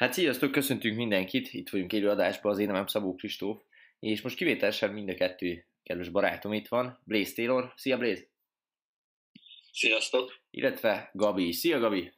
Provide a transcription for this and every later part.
Hát sziasztok, köszöntünk mindenkit, itt vagyunk élő adásban, az én nevem Szabó Kristóf, és most kivételesen mind a kettő kedves barátom itt van, Blaze Taylor, szia Blaze! Sziasztok! Illetve Gabi, szia Gabi!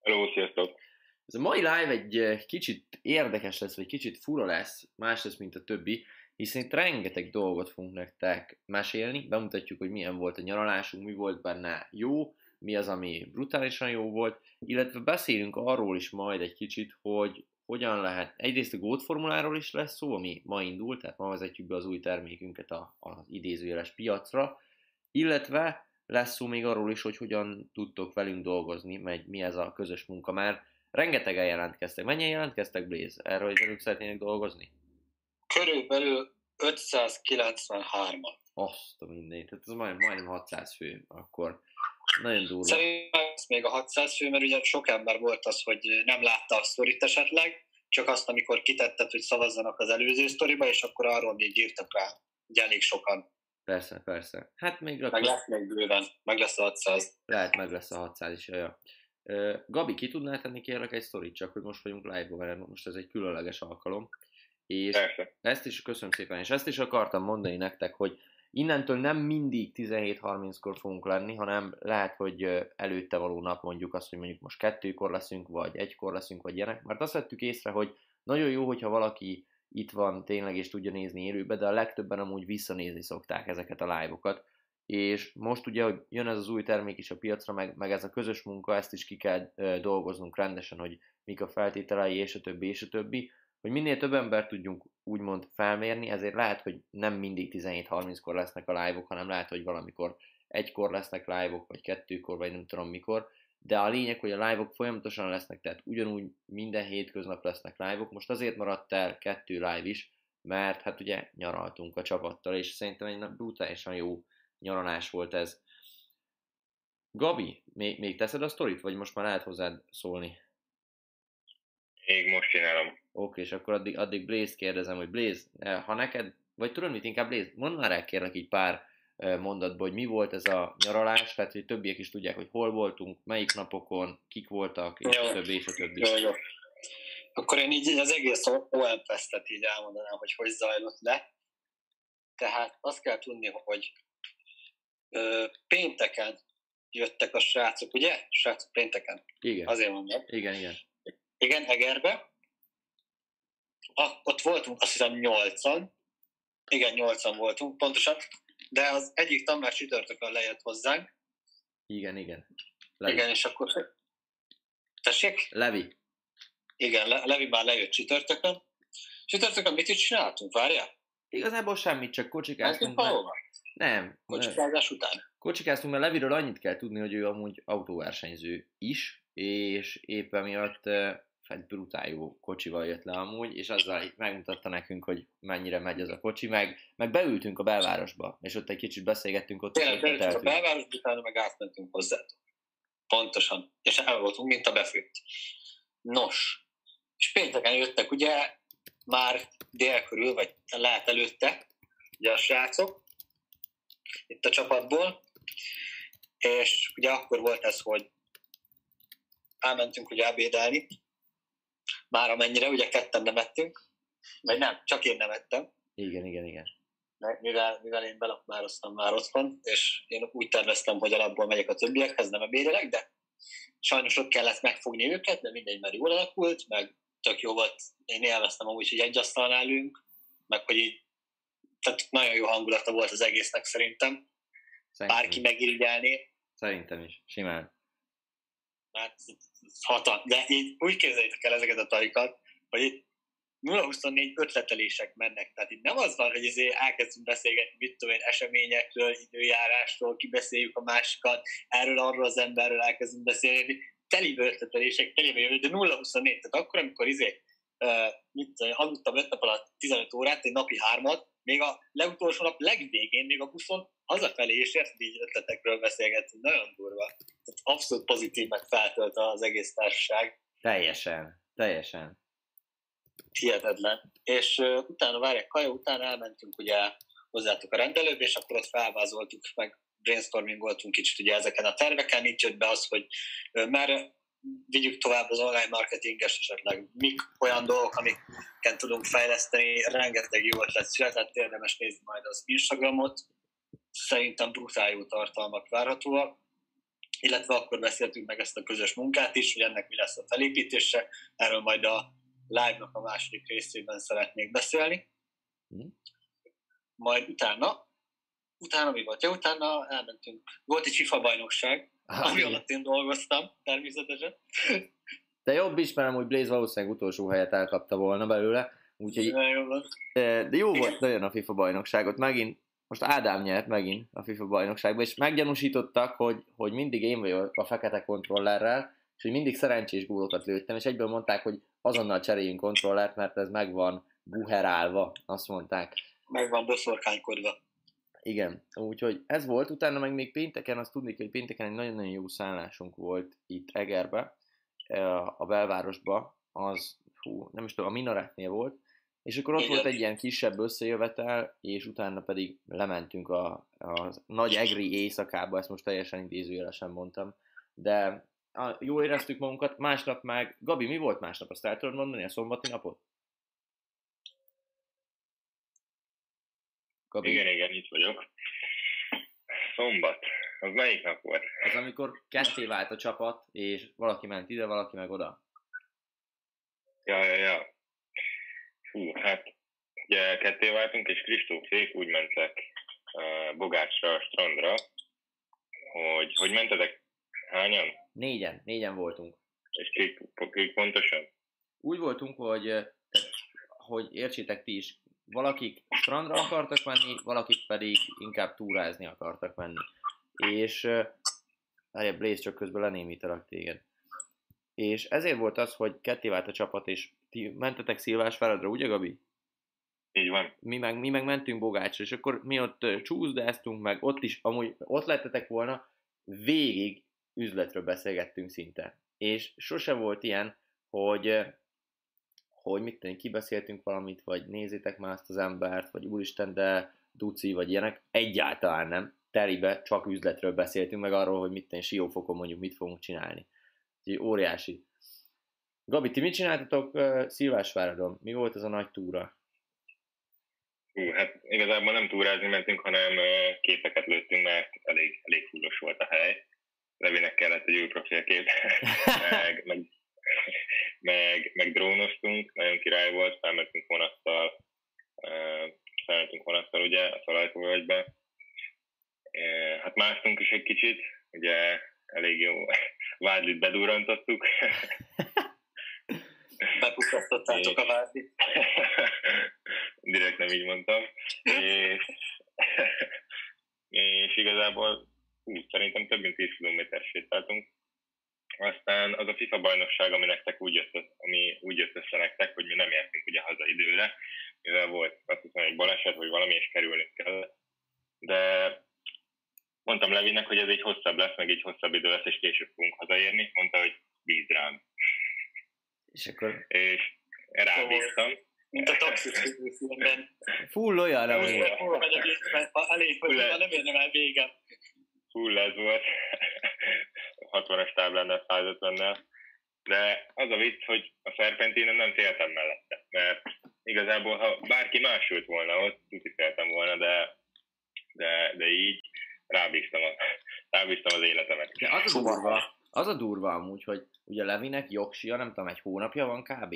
Hello, sziasztok! Ez a mai live egy eh, kicsit érdekes lesz, vagy kicsit fura lesz, más lesz, mint a többi, hiszen itt rengeteg dolgot fogunk nektek mesélni, bemutatjuk, hogy milyen volt a nyaralásunk, mi volt benne jó, mi az, ami brutálisan jó volt, illetve beszélünk arról is majd egy kicsit, hogy hogyan lehet, egyrészt a Goat formuláról is lesz szó, ami ma indult, tehát ma vezetjük be az új termékünket az idézőjeles piacra, illetve lesz szó még arról is, hogy hogyan tudtok velünk dolgozni, meg mi ez a közös munka, mert rengetegen jelentkeztek. Mennyien jelentkeztek, Blaze? Erről, hogy velünk szeretnének dolgozni? Körülbelül 593-an. Azt a mindent, tehát ez majdnem, majdnem 600 fő, akkor nagyon durva. Szerintem ez még a 600 fő, mert ugye sok ember volt az, hogy nem látta a sztorit esetleg, csak azt, amikor kitetted, hogy szavazzanak az előző sztoriba, és akkor arról még írtak rá, ugye elég sokan. Persze, persze. Hát még Meg lesz még bőven, meg lesz a 600. Lehet, meg lesz a 600 is, ja. Gabi, ki tudnál tenni kérlek egy sztorit, csak hogy most vagyunk live-ban, mert most ez egy különleges alkalom. És Persze. ezt is köszönöm szépen, és ezt is akartam mondani nektek, hogy innentől nem mindig 17.30-kor fogunk lenni, hanem lehet, hogy előtte való nap mondjuk azt, hogy mondjuk most kettőkor leszünk, vagy egykor leszünk, vagy ilyenek, mert azt vettük észre, hogy nagyon jó, hogyha valaki itt van tényleg, és tudja nézni élőbe, de a legtöbben amúgy visszanézni szokták ezeket a live-okat, és most ugye, hogy jön ez az új termék is a piacra, meg, meg ez a közös munka, ezt is ki kell dolgoznunk rendesen, hogy mik a feltételei, és a többi, és a többi, hogy minél több embert tudjunk úgymond felmérni, ezért lehet, hogy nem mindig 17-30-kor lesznek a live-ok, hanem lehet, hogy valamikor egykor lesznek live-ok, vagy kettőkor, vagy nem tudom mikor, de a lényeg, hogy a live-ok folyamatosan lesznek, tehát ugyanúgy minden hétköznap lesznek live-ok. Most azért maradt el kettő live is, mert hát ugye nyaraltunk a csapattal, és szerintem egy brutálisan jó nyaralás volt ez. Gabi, még, még teszed a sztorit, vagy most már lehet hozzád szólni? Még most csinálom. Oké, és akkor addig, addig Blaze kérdezem, hogy Blaze, eh, ha neked, vagy tudod mit, inkább Blaze, mondd már el kérlek így pár eh, mondatból, hogy mi volt ez a nyaralás, tehát hogy többiek is tudják, hogy hol voltunk, melyik napokon, kik voltak, és Jó. a többi, és a többi. Jó, jó. Akkor én így az egész OM Festet így elmondanám, hogy hogy zajlott le. Tehát azt kell tudni, hogy ö, pénteken jöttek a srácok, ugye? Srácok pénteken. Igen, Azért mondom. igen, igen. Igen, Egerbe. A, ott voltunk azt hiszem nyolcan. Igen, nyolcan voltunk pontosan. De az egyik tanár csütörtökön lejött hozzánk. Igen, igen. Levi. Igen, és akkor... Tessék? Levi. Igen, Le- Levi már lejött csütörtökön. Csütörtökön mit is csináltunk, várjál? Igazából semmit, csak kocsikáztunk. Mert... Nem, Kocsikázás után. kocsikáztunk, mert Leviről annyit kell tudni, hogy ő amúgy autóversenyző is, és éppen miatt eh, egy brutál jó kocsival jött le amúgy, és azzal megmutatta nekünk, hogy mennyire megy az a kocsi, meg, meg beültünk a belvárosba, és ott egy kicsit beszélgettünk, ott Tényleg bejöttünk a ötleteltünk. belváros, utána meg átmentünk hozzá. Pontosan. És el voltunk, mint a befőtt. Nos, és pénteken jöttek ugye már dél körül, vagy lehet előtte, ugye a srácok, itt a csapatból, és ugye akkor volt ez, hogy elmentünk ugye ebédelni, már amennyire, ugye ketten nem ettünk, vagy nem, csak én nem ettem, Igen, igen, igen. mert mivel, mivel én belakmároztam már otthon, és én úgy terveztem, hogy alapból megyek a többiekhez, nem ebédelek, de sajnos ott kellett megfogni őket, de mindegy, mert jól alakult, meg tök jó volt, én élveztem amúgy, hogy egy asztalnál ülünk, meg hogy így, tehát nagyon jó hangulata volt az egésznek szerintem. Szerintem, Bárki megirigyelné, Szerintem is, simán. Mert hatal, de így úgy képzeljétek el ezeket a tarikat, hogy itt 0-24 ötletelések mennek. Tehát itt nem az van, hogy izé elkezdünk beszélgetni, mit tudom én, eseményekről, időjárásról, kibeszéljük a másikat, erről, arról az emberről elkezdünk beszélni, telibe ötletelések, telibe jövő, de 0-24, tehát akkor, amikor izé, uh, mit tudom, aludtam 5 nap alatt 15 órát, egy napi hármat, még a legutolsó nap legvégén, még a buszon hazafelé is érted, így ötletekről beszélgetünk, nagyon durva. Tehát abszolút pozitív meg feltölt az egész társaság. Teljesen, teljesen. hihetetlen. És uh, utána, várják, kaja után elmentünk ugye hozzátok a rendelőbe, és akkor ott felvázoltuk, meg brainstormingoltunk kicsit ugye ezeken a terveken, így jött be az, hogy uh, merre, vigyük tovább az online marketinges esetleg, mik olyan dolgok, amiket tudunk fejleszteni, rengeteg jó ötlet született, érdemes nézni majd az Instagramot, szerintem brutál jó tartalmak várhatóak, illetve akkor beszéltünk meg ezt a közös munkát is, hogy ennek mi lesz a felépítése, erről majd a live-nak a második részében szeretnék beszélni. Mm. Majd utána, utána mi volt? Ja, utána elmentünk, volt egy FIFA bajnokság, ah, ami alatt én dolgoztam, természetesen. De jobb ismerem, hogy Blaze valószínűleg utolsó helyet elkapta volna belőle, úgyhogy... De jó volt. De jó volt nagyon a FIFA bajnokságot, megint most Ádám nyert megint a FIFA bajnokságban, és meggyanúsítottak, hogy, hogy mindig én vagyok a fekete kontrollerrel, és hogy mindig szerencsés gólokat lőttem, és egyből mondták, hogy azonnal cseréljünk kontrollert, mert ez meg van buherálva, azt mondták. Meg van boszorkánykodva. Igen, úgyhogy ez volt, utána meg még pénteken, azt tudni hogy pénteken egy nagyon-nagyon jó szállásunk volt itt Egerbe, a belvárosba, az, hú, nem is tudom, a Minaretnél volt, és akkor ott Igen. volt egy ilyen kisebb összejövetel, és utána pedig lementünk a, a nagy egri éjszakába, ezt most teljesen idézőjelesen mondtam, de a, jól éreztük magunkat, másnap meg, Gabi, mi volt másnap, azt el tudod mondani, a szombati napot? Gabi. Igen, igen, itt vagyok. Szombat. Az melyik nap volt? Az, amikor ketté vált a csapat, és valaki ment ide, valaki meg oda. Ja, ja, ja. Fú, hát ugye ketté váltunk, és Kristófék úgy mentek uh, Bogácsra, a strandra, hogy, hogy mentetek hányan? Négyen, négyen voltunk. És kik, kik pontosan? Úgy voltunk, hogy, hogy értsétek ti is, valakik strandra akartak menni, valakik pedig inkább túrázni akartak menni. És uh, Blaze csak közben lenémítalak téged. És ezért volt az, hogy ketté vált a csapat, és ti mentetek Szilvásváradra, ugye Gabi? Így van. Mi meg, mi meg mentünk Bogácsra, és akkor mi ott csúszdáztunk, meg ott is, amúgy ott lettetek volna, végig üzletről beszélgettünk szinte. És sose volt ilyen, hogy hogy mit tenni, kibeszéltünk valamit, vagy nézzétek már azt az embert, vagy úristen, de duci, vagy ilyenek. Egyáltalán nem. Teribe csak üzletről beszéltünk, meg arról, hogy mit tenni, siófokon mondjuk mit fogunk csinálni. Úgyhogy óriási. Gabi, ti mit csináltatok uh, Szilvásváradon? Mi volt ez a nagy túra? Hú, hát igazából nem túrázni mentünk, hanem uh, képeket lőttünk, mert elég, elég fullos volt a hely. Levinek kellett egy új profilkép, meg, meg, meg, meg drónoztunk, nagyon király volt, felmentünk vonattal, uh, felmentünk vonattal ugye a Szalajtóvölgybe. Uh, hát másztunk is egy kicsit, ugye elég jó vádlit bedurrantottuk. Bepukasztottátok a vádlit. Direkt nem így mondtam. És, és igazából hú, szerintem több mint 10 km sétáltunk. Aztán az a FIFA bajnokság, ami nektek úgy jött, ami úgy jött össze nektek, hogy mi nem értünk ugye haza időre, mivel volt azt hiszem egy baleset, vagy valami, és kerülnünk kell. De mondtam Levinnek, hogy ez egy hosszabb lesz, meg egy hosszabb idő lesz, és később fogunk hazaérni. Mondta, hogy bíz rám. És akkor... És rábíztam. Mint a taxis filmben. Full olyan, nem olyan. Ha elég, hogy nem érnem el vége. Full ez volt. 60-as táblánál, 150-nel. De az a vicc, hogy a szerpentinen nem féltem mellette, mert igazából, ha bárki más ült volna ott, tuti féltem volna, de, de, de így rábíztam, a, rábíztam az életemet. De az a durva, az a durva amúgy, hogy ugye Levinek jogsia, nem tudom, egy hónapja van kb.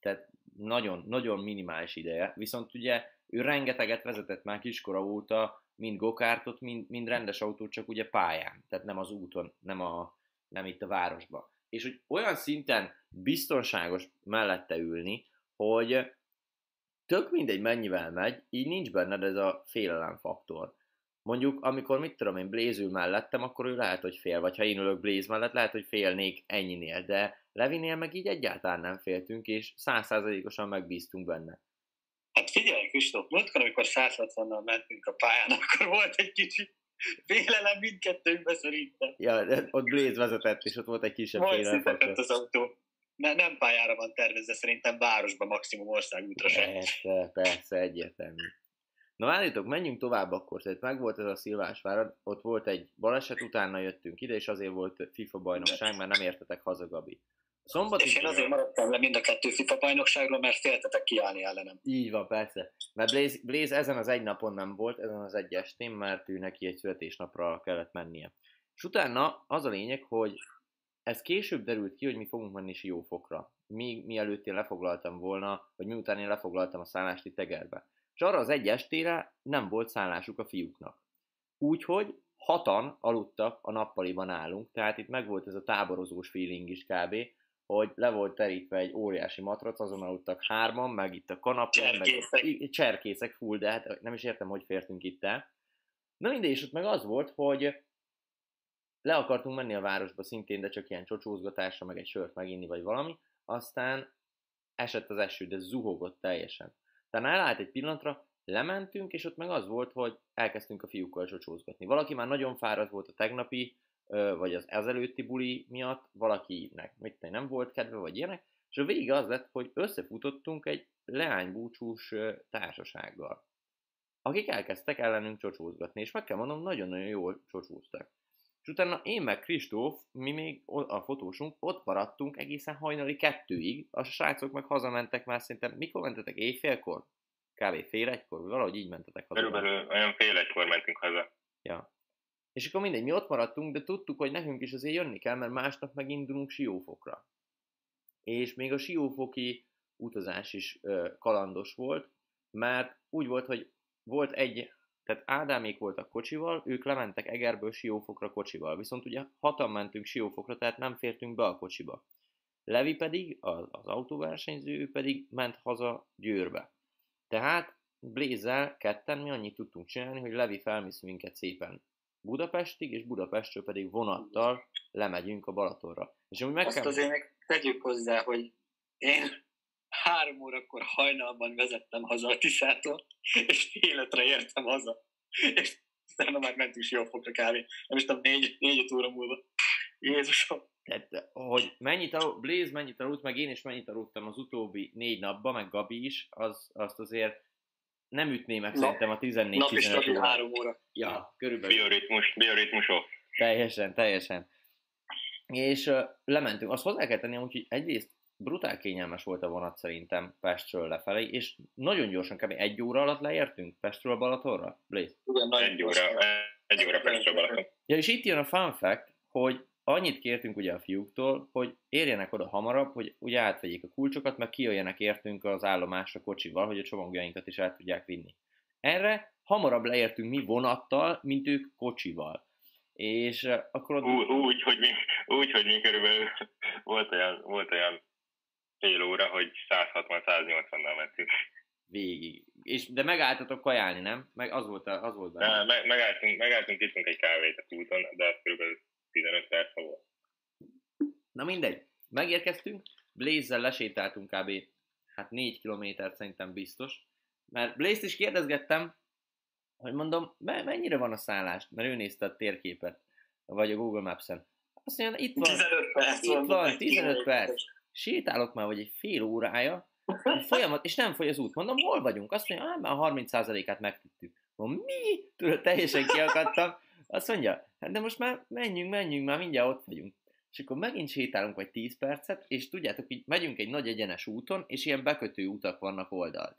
Tehát nagyon, nagyon minimális ideje, viszont ugye ő rengeteget vezetett már kiskora óta, mind gokártot, mind, mind rendes autót, csak ugye pályán, tehát nem az úton, nem, a, nem itt a városban. És hogy olyan szinten biztonságos mellette ülni, hogy tök mindegy mennyivel megy, így nincs benned ez a félelemfaktor. Mondjuk, amikor mit tudom én, Blaze mellettem, akkor ő lehet, hogy fél, vagy ha én ülök Blaze mellett, lehet, hogy félnék ennyinél, de Levinél meg így egyáltalán nem féltünk, és százszázalékosan megbíztunk benne. Hát figyelj, Kristóf, múltkor, amikor 160-nal mentünk a pályán, akkor volt egy kicsi félelem mindkettőnkbe szerintem. Ja, ott Blaze vezetett, és ott volt egy kisebb volt félelem. az autó. Ne, nem pályára van tervezve, szerintem városban maximum országútra sem. Persze, persze, egyértelmű. Na várjátok, menjünk tovább akkor, tehát meg volt ez a Szilvásvárad, ott volt egy baleset, utána jöttünk ide, és azért volt FIFA bajnokság, mert nem értetek haza, Gabi. Szombati... És én azért maradtam le mind a kettő FIFA bajnokságról, mert féltetek kiállni ellenem. Így van, persze. Mert Blaze, Blaze ezen az egy napon nem volt, ezen az egy estén, mert ő neki egy születésnapra kellett mennie. És utána az a lényeg, hogy ez később derült ki, hogy mi fogunk menni Siófokra. Mi, mielőtt én lefoglaltam volna, vagy miután én lefoglaltam a szállást itt Tegerbe. És arra az egy estére nem volt szállásuk a fiúknak. Úgyhogy hatan aludtak a nappaliban állunk, tehát itt megvolt ez a táborozós feeling is kb hogy le volt terítve egy óriási matrac, azon aludtak hárman, meg itt a kanapén, cserkészek. meg cserkészek full, de hát nem is értem, hogy fértünk itt el. Na mindegy, és ott meg az volt, hogy le akartunk menni a városba szintén, de csak ilyen csocsózgatásra, meg egy sört meginni, vagy valami, aztán esett az eső, de zuhogott teljesen. Tehát elállt egy pillanatra, lementünk, és ott meg az volt, hogy elkezdtünk a fiúkkal csocsózgatni. Valaki már nagyon fáradt volt a tegnapi vagy az ezelőtti buli miatt valakinek mit nem volt kedve, vagy ilyenek, és a vége az lett, hogy összefutottunk egy leánybúcsús társasággal, akik elkezdtek ellenünk csocsózgatni, és meg kell mondom, nagyon-nagyon jól csocsóztak. És utána én meg Kristóf, mi még a fotósunk, ott maradtunk egészen hajnali kettőig, a srácok meg hazamentek már szerintem, mikor mentetek éjfélkor? Kb. fél egykor, valahogy így mentetek haza. Körülbelül olyan fél egykor mentünk haza. Ja. És akkor mindegy, mi ott maradtunk, de tudtuk, hogy nekünk is azért jönni kell, mert másnap megindulunk Siófokra. És még a Siófoki utazás is ö, kalandos volt, mert úgy volt, hogy volt egy, tehát Ádámék voltak kocsival, ők lementek Egerből Siófokra kocsival, viszont ugye hatan mentünk Siófokra, tehát nem fértünk be a kocsiba. Levi pedig, az, az autóversenyző, ő pedig ment haza Győrbe. Tehát Blézzel ketten mi annyit tudtunk csinálni, hogy Levi felmisz minket szépen Budapestig, és Budapestről pedig vonattal lemegyünk a Balatonra. És meg Azt kell... azért meg tegyük hozzá, hogy én három órakor hajnalban vezettem haza a Tiszától, és életre értem haza. És utána már mentünk Siófokra kávé. Nem is tudom, négy, négy óra múlva. Jézusom. Tehát, hogy mennyit aludt, Blaze mennyit aludt, meg én is mennyit aludtam az utóbbi négy napban, meg Gabi is, az, azt azért nem ütné meg nap, szerintem a 14-15 óra. három óra. Ja, körülbelül. Bioritmus, bioritmus off. Teljesen, teljesen. És uh, lementünk. Azt hozzá kell tenni, hogy egyrészt brutál kényelmes volt a vonat szerintem Pestről lefelé, és nagyon gyorsan, kb. egy óra alatt leértünk Pestről Balatonra, Blaze? Igen, egy óra, egy óra Pestről Balaton. Ja, és itt jön a fun fact, hogy annyit kértünk ugye a fiúktól, hogy érjenek oda hamarabb, hogy ugye átvegyék a kulcsokat, meg kijöjjenek értünk az állomásra kocsival, hogy a csomagjainkat is el tudják vinni. Erre hamarabb leértünk mi vonattal, mint ők kocsival. És akkor ott... Úgy, úgy, hogy mi, úgy, hogy mi körülbelül volt olyan, volt olyan fél óra, hogy 160-180-nal mentünk. Végig. És, de megálltatok kajálni, nem? Meg az volt, az volt benne. Me, megálltunk, megálltunk, ittunk egy kávét a úton, de ez körülbelül 15 perc volt. Na mindegy, megérkeztünk, Blaze-zel lesétáltunk kb. hát 4 kilométert szerintem biztos, mert Blaze-t is kérdezgettem, hogy mondom, mennyire van a szállás, mert ő nézte a térképet, vagy a Google Maps-en. Azt mondja, itt van, 15 perc itt van, 15 perc. Sétálok már, vagy egy fél órája, folyamat, és nem foly az út. Mondom, hol vagyunk? Azt mondja, már a 30%-át megtettük. Mondom, mi? Tudod, teljesen kiakadtam. Azt mondja, hát de most már menjünk, menjünk, már mindjárt ott vagyunk. És akkor megint sétálunk vagy 10 percet, és tudjátok, így megyünk egy nagy egyenes úton, és ilyen bekötő utak vannak oldalt.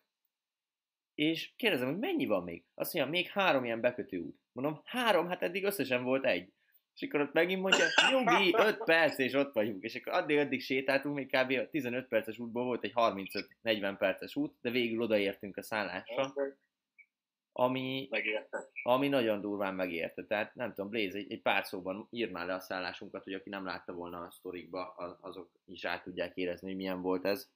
És kérdezem, hogy mennyi van még? Azt mondja, még három ilyen bekötő út. Mondom, három, hát eddig összesen volt egy. És akkor ott megint mondja, nyugi, 5 perc, és ott vagyunk. És akkor addig-addig sétáltunk, még kb. a 15 perces útból volt egy 35-40 perces út, de végül odaértünk a szállásra ami, megérte. ami nagyon durván megérte. Tehát nem tudom, Blaze, egy, egy pár szóban írnál le a szállásunkat, hogy aki nem látta volna a sztorikba, azok is át tudják érezni, hogy milyen volt ez.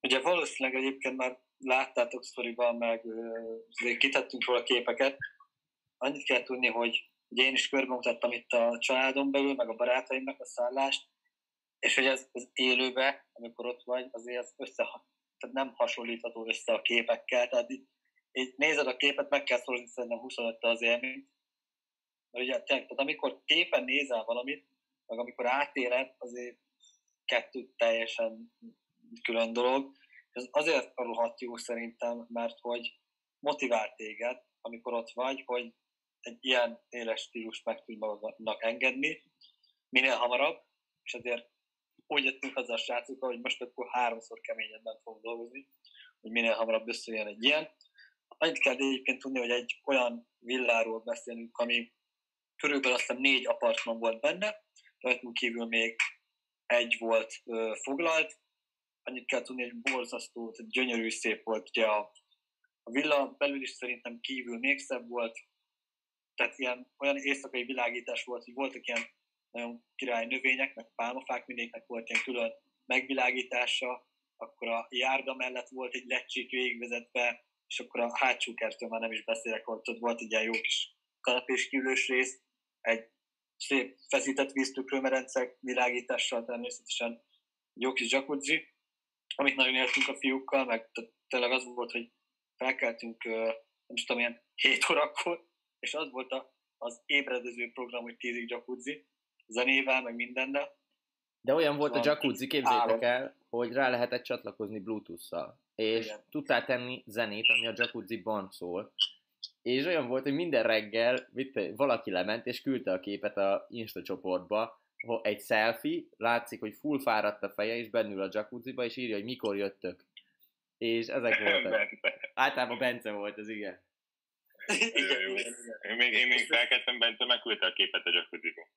Ugye valószínűleg egyébként már láttátok sztoriban, meg kitettünk róla képeket. Annyit kell tudni, hogy ugye én is körbemutattam itt a családon belül, meg a barátaimnak a szállást, és hogy ez, ez élőbe, amikor ott vagy, azért az össze, tehát nem hasonlítható össze a képekkel, tehát itt így nézed a képet, meg kell szorozni szerintem 25 az élményt. Mert ugye, tehát amikor képen nézel valamit, meg amikor átéled, azért kettő teljesen külön dolog. Ez azért rohadt jó szerintem, mert hogy motivál téged, amikor ott vagy, hogy egy ilyen éles stílus meg tudj magadnak engedni, minél hamarabb, és azért úgy jöttünk haza a srácokkal, hogy most akkor háromszor keményebben fogunk dolgozni, hogy minél hamarabb összejön egy ilyen. Annyit kell egyébként tudni, hogy egy olyan villáról beszélünk, ami körülbelül azt hiszem négy apartman volt benne, rajtunk kívül még egy volt ö, foglalt. Annyit kell tudni, hogy borzasztó, gyönyörű, szép volt ugye a, a villa, belül is szerintem kívül még szebb volt, tehát ilyen olyan éjszakai világítás volt, hogy voltak ilyen nagyon király növények, meg pálmafák, mindegyiknek volt ilyen külön megvilágítása, akkor a járda mellett volt egy lecsék végigvezetve, és akkor a hátsó kertől már nem is beszélek, hogy ott volt egy ilyen jó kis kanapés kívülős rész, egy szép feszített víztükrőmerencek világítással természetesen jó kis jacuzzi, amit nagyon éltünk a fiúkkal, meg tényleg az volt, hogy felkeltünk, nem is tudom, ilyen 7 órakor, és az volt a, az ébredező program, hogy tízig jacuzzi, zenével, meg mindennel. De olyan volt a szóval jacuzzi, képzeljétek el, hogy rá lehetett csatlakozni Bluetooth-szal. És Igen. tudtál tenni zenét, ami a jacuzzi-ban szól. És olyan volt, hogy minden reggel valaki lement, és küldte a képet a Insta csoportba, egy selfie, látszik, hogy full fáradt a feje, és bennül a jacuzziba, és írja, hogy mikor jöttök. És ezek voltak. Általában Bence volt, az igen. Jó, jó. Én még, én még felkeltem, Bence megküldte a képet a jacuzziba.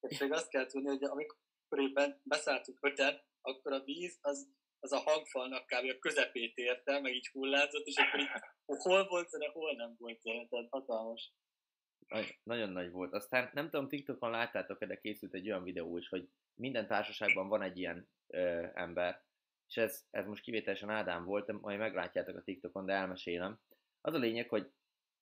És még azt kell tudni, hogy amikor éppen beszálltunk öten, akkor a víz az, az a hangfalnak kb. a közepét érte, meg így hullázott, és akkor így hol volt zene, hol nem volt zene, tehát hatalmas. Nagy, nagyon nagy volt. Aztán nem tudom, TikTokon láttátok-e, de készült egy olyan videó is, hogy minden társaságban van egy ilyen ö, ember, és ez, ez most kivételesen Ádám volt, majd meglátjátok a TikTokon, de elmesélem. Az a lényeg, hogy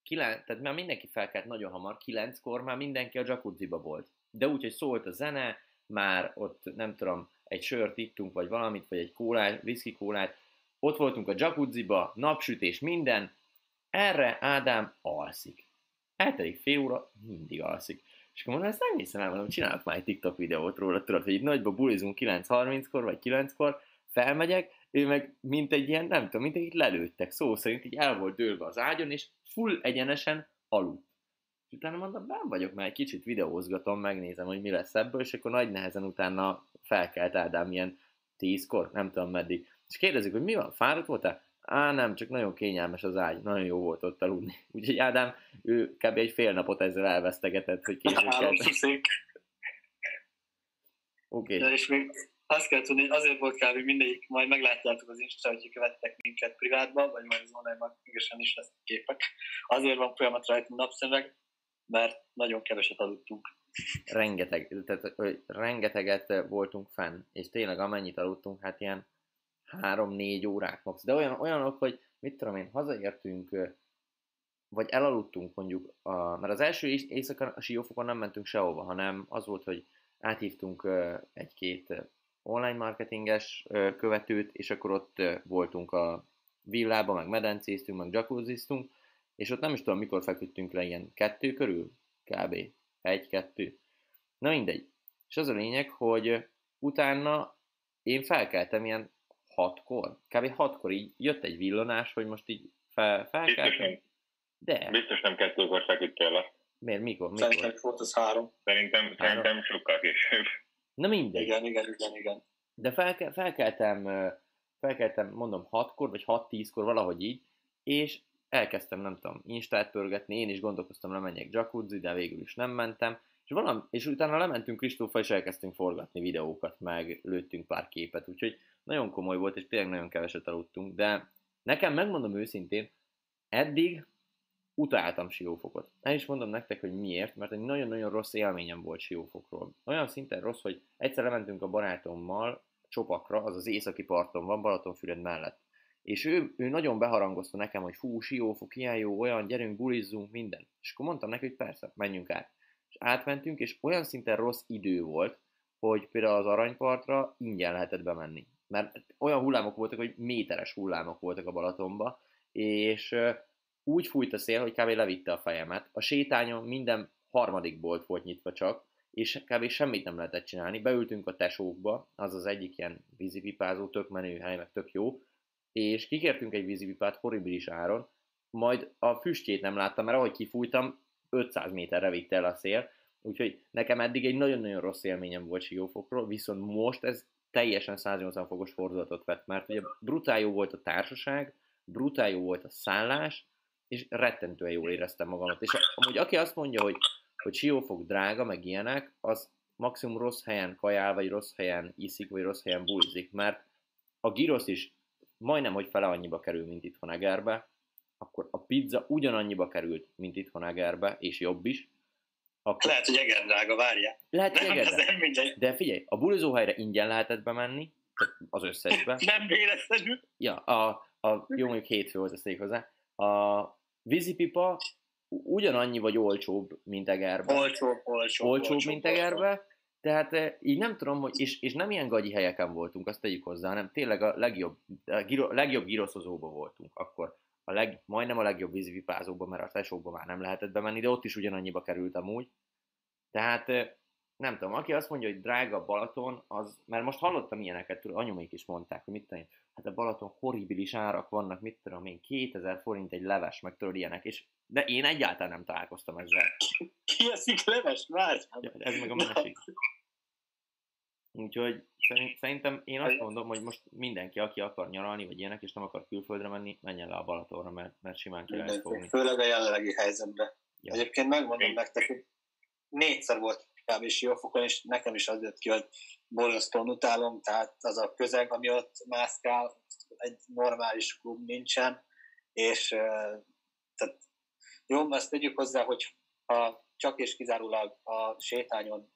kilen, tehát már mindenki felkelt nagyon hamar, kilenckor már mindenki a jacuzziba volt. De úgy, hogy szólt a zene, már ott nem tudom, egy sört ittunk, vagy valamit, vagy egy kólát, whisky kólát, ott voltunk a jacuzziba, napsütés, minden, erre Ádám alszik. Eltelik fél óra, mindig alszik. És akkor mondom, ezt nem hiszem el, mondom, csinálok már egy TikTok videót róla, tudod, hogy itt nagyba bulizunk 9.30-kor, vagy 9-kor, felmegyek, ő meg mint egy ilyen, nem tudom, mint egy lelőttek, szó szerint így el volt dőlve az ágyon, és full egyenesen aludt. És utána mondom, nem vagyok, már egy kicsit videózgatom, megnézem, hogy mi lesz ebből, és akkor nagy nehezen utána felkelt Ádám ilyen tízkor, nem tudom meddig. És kérdezik, hogy mi van, fáradt voltál? Á, nem, csak nagyon kényelmes az ágy, nagyon jó volt ott aludni. Úgyhogy Ádám, ő kb. egy fél napot ezzel elvesztegetett, hogy később kell. Oké. Okay. De és még azt kell tudni, hogy azért volt kb. mindegyik, majd meglátjátok az Insta, hogy követtek minket privátban, vagy majd az online marketingesen is lesznek képek. Azért van folyamat rajtunk napszemeg, mert nagyon keveset aludtunk. Rengeteg, tehát rengeteget voltunk fenn, és tényleg amennyit aludtunk, hát ilyen három-négy órák max. De olyan, olyanok, hogy mit tudom én, hazaértünk, vagy elaludtunk mondjuk, a, mert az első éjszaka a siófokon nem mentünk sehova, hanem az volt, hogy áthívtunk egy-két online marketinges követőt, és akkor ott voltunk a villában, meg medencéztünk, meg jacuzziztunk, és ott nem is tudom, mikor feküdtünk le, ilyen kettő körül, kb. egy-kettő. Na mindegy. És az a lényeg, hogy utána én felkeltem ilyen hatkor, kb. hatkor így jött egy villanás, hogy most így fel, felkeltem. De. Biztos nem kettőkor feküdtél le. Miért? Mikor? mikor? Szerintem volt az három. Szerintem, három. szerintem sokkal később. Na mindegy. Igen, igen, igen, igen. De felke, felkeltem, felkeltem, mondom, hatkor, vagy hat-tízkor, valahogy így, és elkezdtem, nem tudom, Instát pörgetni, én is gondolkoztam, lemenjek jacuzzi, de végül is nem mentem, és, valami, és utána lementünk Kristófa, és elkezdtünk forgatni videókat, meg lőttünk pár képet, úgyhogy nagyon komoly volt, és tényleg nagyon keveset aludtunk, de nekem megmondom őszintén, eddig utáltam siófokot. El is mondom nektek, hogy miért, mert egy nagyon-nagyon rossz élményem volt siófokról. Olyan szinten rossz, hogy egyszer lementünk a barátommal Csopakra, az az északi parton van, Balatonfüred mellett. És ő, ő nagyon beharangozta nekem, hogy fú, siófok, ilyen jó, olyan, gyerünk, bulizzunk, minden. És akkor mondtam neki, hogy persze, menjünk át. És átmentünk, és olyan szinten rossz idő volt, hogy például az aranypartra ingyen lehetett bemenni. Mert olyan hullámok voltak, hogy méteres hullámok voltak a Balatonba, és úgy fújt a szél, hogy kb. levitte a fejemet. A sétányon minden harmadik bolt volt nyitva csak, és kb. semmit nem lehetett csinálni. Beültünk a tesókba, az az egyik ilyen vízipipázó, tök menő hely, meg tök jó, és kikértünk egy vízipipát horribilis áron, majd a füstjét nem láttam, mert ahogy kifújtam, 500 méterre vitte el a szél, úgyhogy nekem eddig egy nagyon-nagyon rossz élményem volt Siófokról, viszont most ez teljesen 180 fokos fordulatot vett, mert ugye brutál jó volt a társaság, brutál jó volt a szállás, és rettentően jól éreztem magamat. És amúgy aki azt mondja, hogy, hogy Siófok drága, meg ilyenek, az maximum rossz helyen kajál, vagy rossz helyen iszik, vagy rossz helyen bulizik, mert a gyrosz is majdnem, hogy fele annyiba kerül, mint itthon Egerbe, akkor a pizza ugyanannyiba került, mint itthon Egerbe, és jobb is. Akkor... Lehet, hogy Eger drága, várja. Lehet, hogy Eger. De figyelj, a bulizóhelyre ingyen lehetett bemenni, az összesbe. nem véletlenül. Ja, a, a, jó mondjuk hétfő szék hozzá. A vízipipa ugyanannyi vagy olcsóbb, mint Egerbe. Olcsóbb, olcsóbb. Olcsóbb, olcsóbb mint Egerbe. Tehát eh, így nem tudom, hogy, és, és nem ilyen gagyi helyeken voltunk, azt tegyük hozzá, hanem tényleg a legjobb, a giro, legjobb giroszozóba voltunk akkor. A leg, majdnem a legjobb vízivipázóba, mert a tesókba már nem lehetett bemenni, de ott is ugyanannyiba került amúgy. Tehát eh, nem tudom, aki azt mondja, hogy drága Balaton, az, mert most hallottam ilyeneket, anyomaik is mondták, hogy mit tudom hát a Balaton horribilis árak vannak, mit tudom én, 2000 forint egy leves, meg tudod ilyenek, és, de én egyáltalán nem találkoztam ezzel. Ki eszik leves? Várj! Ja, ez meg a másik. Úgyhogy szerintem én azt mondom, hogy most mindenki, aki akar nyaralni, vagy ilyenek, és nem akar külföldre menni, menjen le a Balatonra, mert, mert simán ki lehet fogni. Főleg a jelenlegi helyzetben. Ja. Egyébként megmondom nektek, hogy négyszer volt kb. Siófokon, és nekem is az jött ki, hogy borzasztóan utálom, tehát az a közeg, ami ott mászkál, egy normális klub nincsen, és tehát jó, azt tegyük hozzá, hogy ha csak és kizárólag a sétányon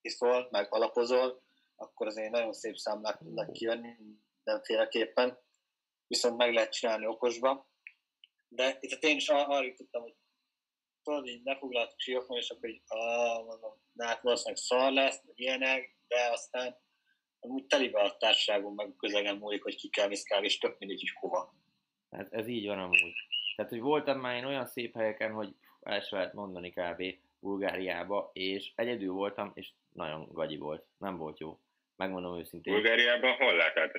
iszol, meg alapozol, akkor azért nagyon szép számlák tudnak kijönni mindenféleképpen, viszont meg lehet csinálni okosba. De itt én is arra jutottam, hogy tudod, így lefoglaltuk siókon, és akkor így, ah, mondom, de hát valószínűleg szar lesz, meg ilyenek, de aztán amúgy telibe a társaságon, meg a közegen múlik, hogy ki kell viszkál, és tök mindegy is hova. Hát ez így van amúgy. Tehát, hogy voltam már én olyan szép helyeken, hogy el se lehet mondani kb. Bulgáriába, és egyedül voltam, és nagyon gagyi volt. Nem volt jó. Megmondom őszintén. Bulgáriában hol láttál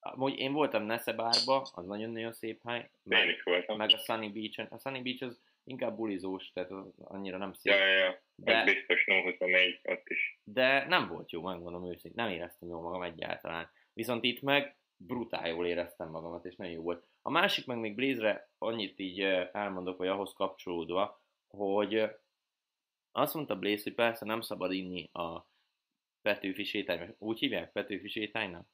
Amúgy én voltam Neszebárba, az nagyon-nagyon szép hely. Meg, én is voltam. Meg a Sunny Beach-en. A Sunny Beach az inkább bulizós, tehát annyira nem szép. Ja, ja, ja. De, ez biztos, no 24 ott is. De nem volt jó, megmondom őszintén, nem éreztem jól magam egyáltalán. Viszont itt meg brutál jól éreztem magamat, és nagyon jó volt. A másik meg még Blaze-re annyit így elmondok, vagy ahhoz kapcsolódva, hogy azt mondta Blaze, hogy persze nem szabad inni a Petőfi sétány, úgy hívják Petőfi sétánynak?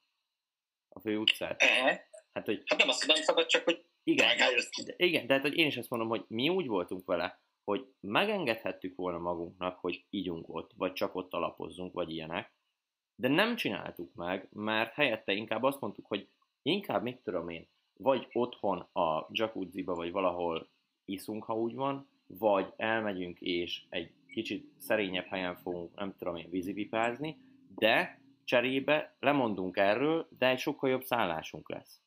A fő utcát? Hát, hogy... hát nem azt nem szabad, csak hogy igen, igen, tehát hogy én is azt mondom, hogy mi úgy voltunk vele, hogy megengedhettük volna magunknak, hogy ígyunk ott, vagy csak ott alapozzunk, vagy ilyenek, de nem csináltuk meg, mert helyette inkább azt mondtuk, hogy inkább, mit tudom én, vagy otthon a jacuzziba, vagy valahol iszunk, ha úgy van, vagy elmegyünk és egy kicsit szerényebb helyen fogunk, nem tudom én, vízivipázni, de cserébe lemondunk erről, de egy sokkal jobb szállásunk lesz.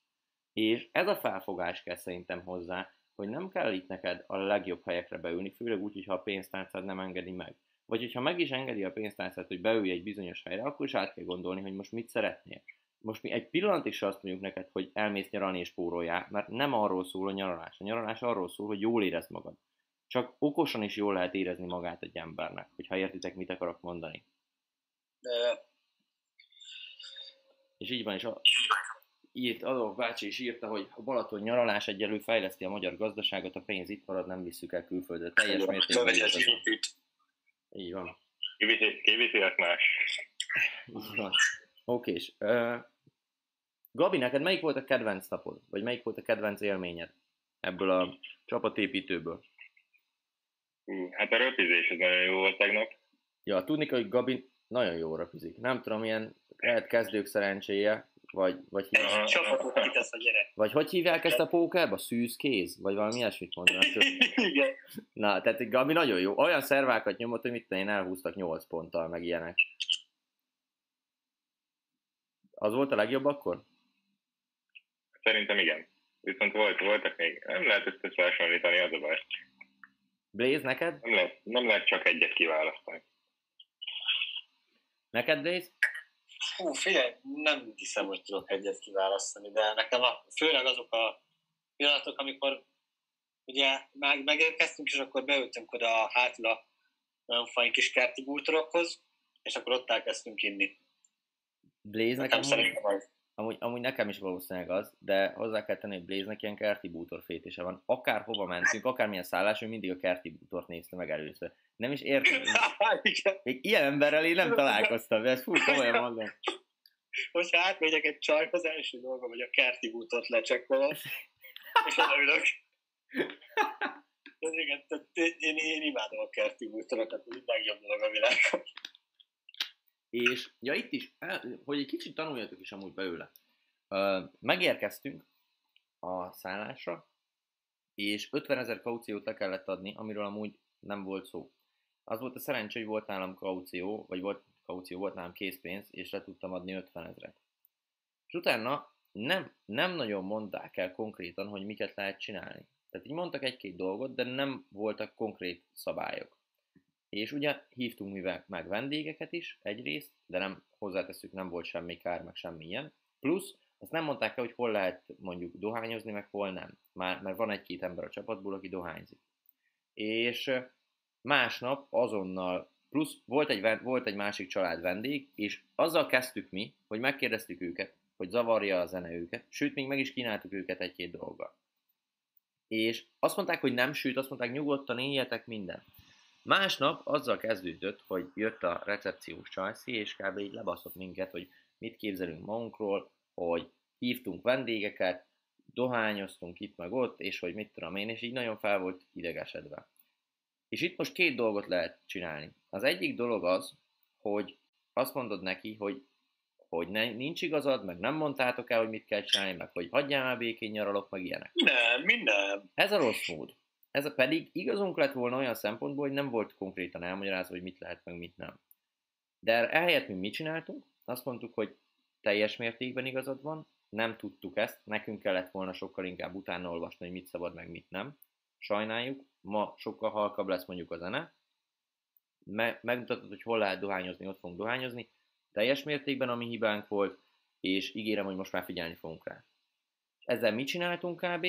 És ez a felfogás kell szerintem hozzá, hogy nem kell itt neked a legjobb helyekre beülni, főleg úgy, hogyha a pénztárcád nem engedi meg. Vagy hogyha meg is engedi a pénztárcád, hogy beülj egy bizonyos helyre, akkor is át kell gondolni, hogy most mit szeretnél. Most mi egy pillanat is azt mondjuk neked, hogy elmész nyaralni és spóroljál, mert nem arról szól a nyaralás. A nyaralás arról szól, hogy jól érezd magad. Csak okosan is jól lehet érezni magát egy embernek, hogyha értitek, mit akarok mondani. De... És így van, és a, írt, Adolf bácsi is írta, hogy a Balaton nyaralás egyelő fejleszti a magyar gazdaságot, a pénz itt marad, nem visszük el külföldre. Teljes mértékben így van. Kiviszi más. Így van. Oké, és uh, Gabi, neked melyik volt a kedvenc napod? Vagy melyik volt a kedvenc élményed ebből a csapatépítőből? Hát a röpizés az nagyon jó volt tegnap. Ja, tudni hogy Gabi nagyon jó röpizik. Nem tudom, ilyen lehet kezdők szerencséje, vagy, vagy hívják, csapatot kitesz a gyerek. Vagy hogy hívják ezt a pókerba? Szűz kéz? Vagy valami ilyesmit mondanak. Igen. Na, tehát Gabi nagyon jó. Olyan szervákat nyomott, hogy mit én elhúztak 8 ponttal, meg ilyenek. Az volt a legjobb akkor? Szerintem igen. Viszont volt, voltak még, nem lehet ezt összehasonlítani, az a baj. Blaze, neked? Nem lehet, nem lehet csak egyet kiválasztani. Neked, Blaze? Hú, figyelj, nem hiszem, hogy tudok egyet kiválasztani, de nekem a, főleg azok a pillanatok, amikor ugye meg, megérkeztünk, és akkor beültünk oda a hátul a nagyon fajn kis kerti bútorokhoz, és akkor ott elkezdtünk inni. Blaze Nekem nekem szerintem az. Amúgy, amúgy nekem is valószínűleg az, de hozzá kell tenni, hogy Blaze-nek ilyen kerti bútor fétése van. Akár hova mentünk, akármilyen szállás, ő mindig a kerti bútort nézte meg először. Nem is értem. Még ilyen emberrel én nem találkoztam, de ezt fú, komolyan mondom. Hogyha átmegyek egy csajhoz, első dolgom, hogy a kerti bútort lecsekkolom, és odaülök. Ez igen, tehát én, én imádom a kerti bútorokat, ez a legjobb dolog a világon. És ja, itt is, el- hogy egy kicsit tanuljatok is amúgy belőle. Megérkeztünk a szállásra, és 50 ezer kauciót le kellett adni, amiről amúgy nem volt szó. Az volt a szerencsé, hogy volt nálam kaució, vagy volt kaució, volt nálam készpénz, és le tudtam adni 50 ezeret. És utána nem, nem nagyon mondták el konkrétan, hogy miket lehet csinálni. Tehát így mondtak egy-két dolgot, de nem voltak konkrét szabályok. És ugye hívtunk mivel meg vendégeket is egyrészt, de nem hozzáteszük, nem volt semmi kár, meg semmi ilyen. Plusz azt nem mondták el, hogy hol lehet mondjuk dohányozni, meg hol nem. Már, mert van egy-két ember a csapatból, aki dohányzik. És másnap azonnal, plusz volt egy, volt egy másik család vendég, és azzal kezdtük mi, hogy megkérdeztük őket, hogy zavarja a zene őket, sőt, még meg is kínáltuk őket egy-két dolggal. És azt mondták, hogy nem, sőt, azt mondták, nyugodtan éljetek minden. Másnap azzal kezdődött, hogy jött a recepciós csajszi, és kb. így lebaszott minket, hogy mit képzelünk magunkról, hogy hívtunk vendégeket, dohányoztunk itt meg ott, és hogy mit tudom én, és így nagyon fel volt idegesedve. És itt most két dolgot lehet csinálni. Az egyik dolog az, hogy azt mondod neki, hogy, hogy ne, nincs igazad, meg nem mondtátok el, hogy mit kell csinálni, meg hogy hagyjál már békén nyaralok, meg ilyenek. Nem, minden. Ez a rossz mód. Ez a pedig igazunk lett volna olyan szempontból, hogy nem volt konkrétan elmagyarázva, hogy mit lehet, meg mit nem. De ehelyett mi mit csináltunk? Azt mondtuk, hogy teljes mértékben igazad van, nem tudtuk ezt, nekünk kellett volna sokkal inkább utána olvasni, hogy mit szabad, meg mit nem. Sajnáljuk, ma sokkal halkabb lesz mondjuk a zene. Me- megmutatod, hogy hol lehet dohányozni, ott fogunk dohányozni. Teljes mértékben a mi hibánk volt, és ígérem, hogy most már figyelni fogunk rá. Ezzel mit csináltunk kb?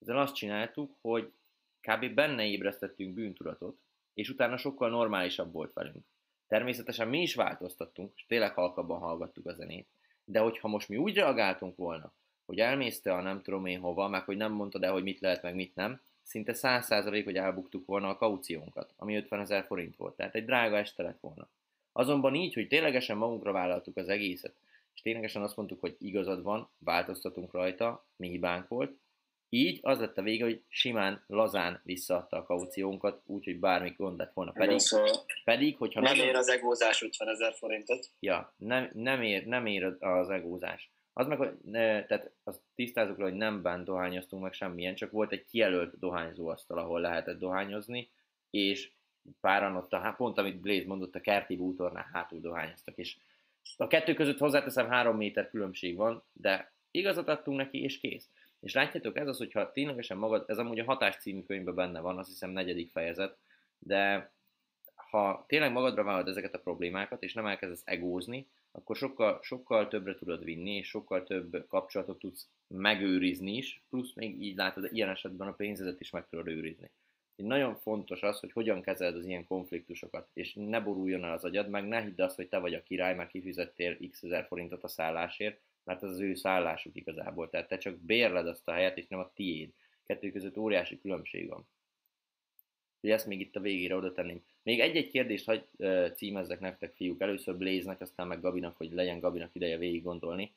Ezzel azt csináltuk, hogy kb. benne ébresztettünk bűntudatot, és utána sokkal normálisabb volt velünk. Természetesen mi is változtattunk, és tényleg halkabban hallgattuk a zenét, de hogyha most mi úgy reagáltunk volna, hogy elmész a nem tudom én hova, meg hogy nem mondtad el, hogy mit lehet, meg mit nem, szinte 100% hogy elbuktuk volna a kauciónkat, ami 50 ezer forint volt, tehát egy drága este lett volna. Azonban így, hogy ténylegesen magunkra vállaltuk az egészet, és ténylegesen azt mondtuk, hogy igazad van, változtatunk rajta, mi hibánk volt, így az lett a vége, hogy simán, lazán visszaadta a kauciónkat, úgyhogy bármi gond lett volna. Pedig, Szóval pedig hogyha nem nagyon- ér az egózás 50 ezer forintot. Ja, nem, nem, ér, nem ér az egózás. Az meg, hogy ne, tehát azt tisztázok le, hogy nem bánt dohányoztunk meg semmilyen, csak volt egy kijelölt dohányzóasztal, ahol lehetett dohányozni, és páran ott, a, há- pont amit Blaze mondott, a kerti bútornál hátul dohányoztak, és a kettő között hozzáteszem három méter különbség van, de igazat adtunk neki, és kész. És látjátok, ez az, hogyha ténylegesen magad, ez amúgy a Hatás című könyvben benne van, azt hiszem negyedik fejezet, de ha tényleg magadra vállalod ezeket a problémákat, és nem elkezdesz egózni, akkor sokkal, sokkal többre tudod vinni, és sokkal több kapcsolatot tudsz megőrizni is, plusz még így látod, ilyen esetben a pénzedet is meg tudod őrizni. Így nagyon fontos az, hogy hogyan kezeled az ilyen konfliktusokat, és ne boruljon el az agyad, meg ne hidd azt, hogy te vagy a király, mert kifizettél x ezer forintot a szállásért, mert ez az ő szállásuk igazából, tehát te csak bérled azt a helyet, és nem a tiéd. Kettő között óriási különbség van. Hogy ezt még itt a végére oda tenném. Még egy-egy kérdést hagy címezzek nektek, fiúk. Először Blaze-nek, aztán meg Gabinak, hogy legyen Gabinak ideje végig gondolni.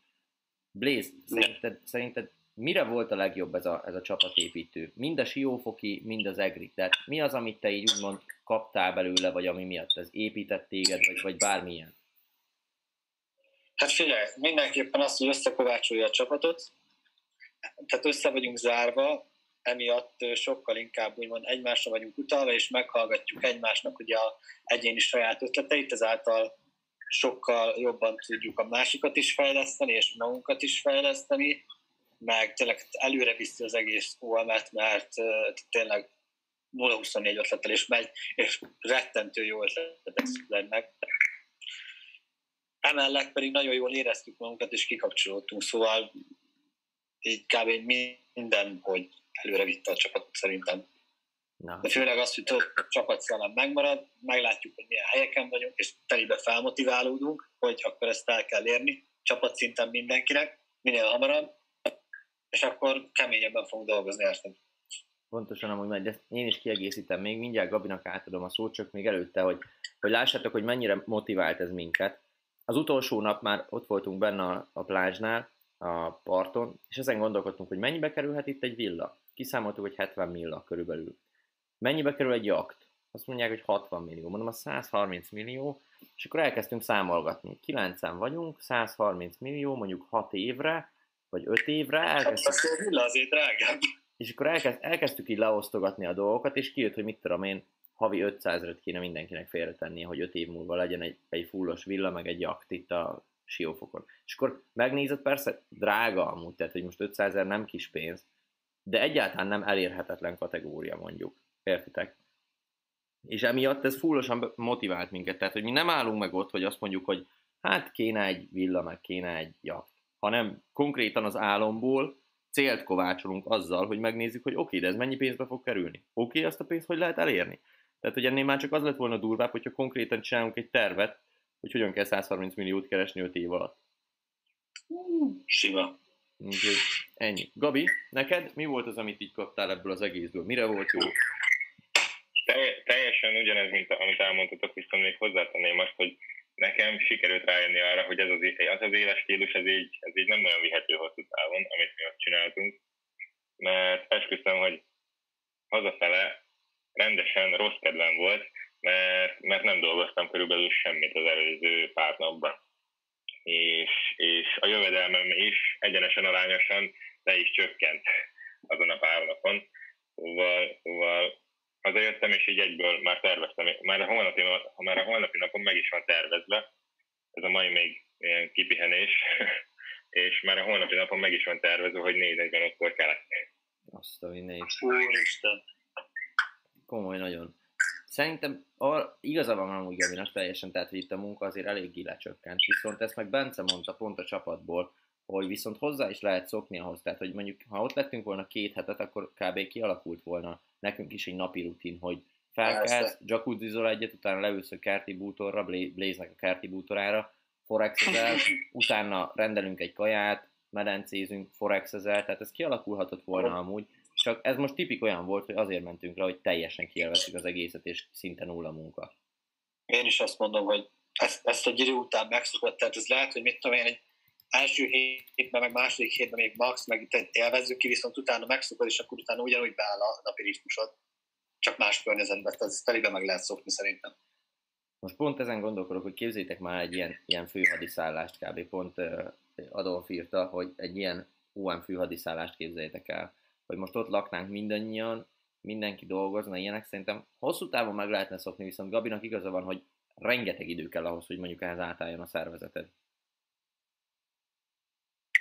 Blaze, szerinted, szerinted mire volt a legjobb ez a, ez a csapatépítő? Mind a Siófoki, mind az Egri. Tehát mi az, amit te így úgymond kaptál belőle, vagy ami miatt ez épített téged, vagy, vagy bármilyen? Hát figyelj, mindenképpen azt, hogy összekovácsolja a csapatot, tehát össze vagyunk zárva, emiatt sokkal inkább úgymond egymásra vagyunk utalva, és meghallgatjuk egymásnak ugye a egyéni saját ötleteit, ezáltal sokkal jobban tudjuk a másikat is fejleszteni, és magunkat is fejleszteni, meg tényleg előre viszi az egész olmet, mert tényleg 0-24 ötletelés megy, és rettentő jó ötletek születnek. Emellett pedig nagyon jól éreztük magunkat, és kikapcsolódtunk, szóval így kb. minden, hogy előre vitte a csapatot szerintem. Na, De főleg az, hogy több csapatszellem megmarad, meglátjuk, hogy milyen helyeken vagyunk, és telibe felmotiválódunk, hogy akkor ezt el kell érni, csapatszinten mindenkinek, minél hamarabb, és akkor keményebben fogunk dolgozni érted. pontosan amúgy ezt én is kiegészítem még, mindjárt Gabinak átadom a szót, csak még előtte, hogy, hogy lássátok, hogy mennyire motivált ez minket. Az utolsó nap már ott voltunk benne a, a plázsnál, a parton, és ezen gondolkodtunk, hogy mennyibe kerülhet itt egy villa. Kiszámoltuk, hogy 70 milla körülbelül. Mennyibe kerül egy jakt? Azt mondják, hogy 60 millió. Mondom, a 130 millió, és akkor elkezdtünk számolgatni. 9 vagyunk, 130 millió, mondjuk 6 évre, vagy 5 évre, elkezdtük villa azért drágább. és akkor elkezd, elkezdtük így leosztogatni a dolgokat, és kijött, hogy mit tudom én, havi 500 et kéne mindenkinek félretennie, hogy 5 év múlva legyen egy, egy fullos villa, meg egy jakt itt a siófokon. És akkor megnézed, persze drága amúgy, tehát hogy most 500 ezer nem kis pénz, de egyáltalán nem elérhetetlen kategória mondjuk. Értitek? És emiatt ez fullosan motivált minket, tehát hogy mi nem állunk meg ott, hogy azt mondjuk, hogy hát kéne egy villa, meg kéne egy jakt, hanem konkrétan az álomból célt kovácsolunk azzal, hogy megnézzük, hogy oké, okay, de ez mennyi pénzbe fog kerülni. Oké, okay, azt a pénzt hogy lehet elérni? Tehát, hogy ennél már csak az lett volna durvább, hogyha konkrétan csinálunk egy tervet, hogy hogyan kell 130 milliót keresni 5 év alatt. Sima. Úgyhogy ennyi. Gabi, neked mi volt az, amit így kaptál ebből az egészből? Mire volt jó? Telj- teljesen ugyanez, mint amit elmondtatok, viszont még hozzátenném azt, hogy nekem sikerült rájönni arra, hogy ez az, az, az éles stílus, ez így, ez így nem nagyon vihető hosszú távon, amit mi ott csináltunk, mert esküszöm, hogy hazafele rendesen rossz kedvem volt, mert, mert nem dolgoztam körülbelül semmit az előző pár napban. És, és a jövedelmem is egyenesen arányosan le is csökkent azon a pár napon. Szóval, szóval hazajöttem, és így egyből már terveztem, már a holnapi, már a holnapi napon meg is van tervezve, ez a mai még ilyen kipihenés, és már a holnapi napon meg is van tervezve, hogy 4.45-kor kell. Azt a mindenit. Úristen. Komoly nagyon. Szerintem a, igaza van amúgy Gabinak teljesen, tehát hogy itt a munka azért eléggé lecsökkent. Viszont ezt meg Bence mondta pont a csapatból, hogy viszont hozzá is lehet szokni ahhoz, tehát hogy mondjuk ha ott lettünk volna két hetet, akkor kb. kialakult volna nekünk is egy napi rutin, hogy felkelsz, jacuzzizol egyet, utána leülsz a kerti bútorra, Blaze-nek a kerti bútorára, forexezel, utána rendelünk egy kaját, medencézünk, forexezel, tehát ez kialakulhatott volna amúgy, csak ez most tipik olyan volt, hogy azért mentünk le, hogy teljesen kielvettük az egészet, és szinte nulla munka. Én is azt mondom, hogy ezt, ezt a idő után megszokott, tehát ez lehet, hogy mit tudom én, egy első hétben, meg második hétben még max, meg itt élvezzük ki, viszont utána megszokod, és akkor utána ugyanúgy beáll a napi ritmusod. Csak más környezetben, tehát ez telibe meg lehet szokni szerintem. Most pont ezen gondolkodok, hogy képzétek már egy ilyen, ilyen főhadiszállást kb. Pont uh, Adolf írta, hogy egy ilyen UN főhadiszállást képzeljétek el, hogy most ott laknánk mindannyian, mindenki dolgozna, ilyenek szerintem hosszú távon meg lehetne szokni, viszont Gabinak igaza van, hogy rengeteg idő kell ahhoz, hogy mondjuk ehhez átálljon a szervezeted.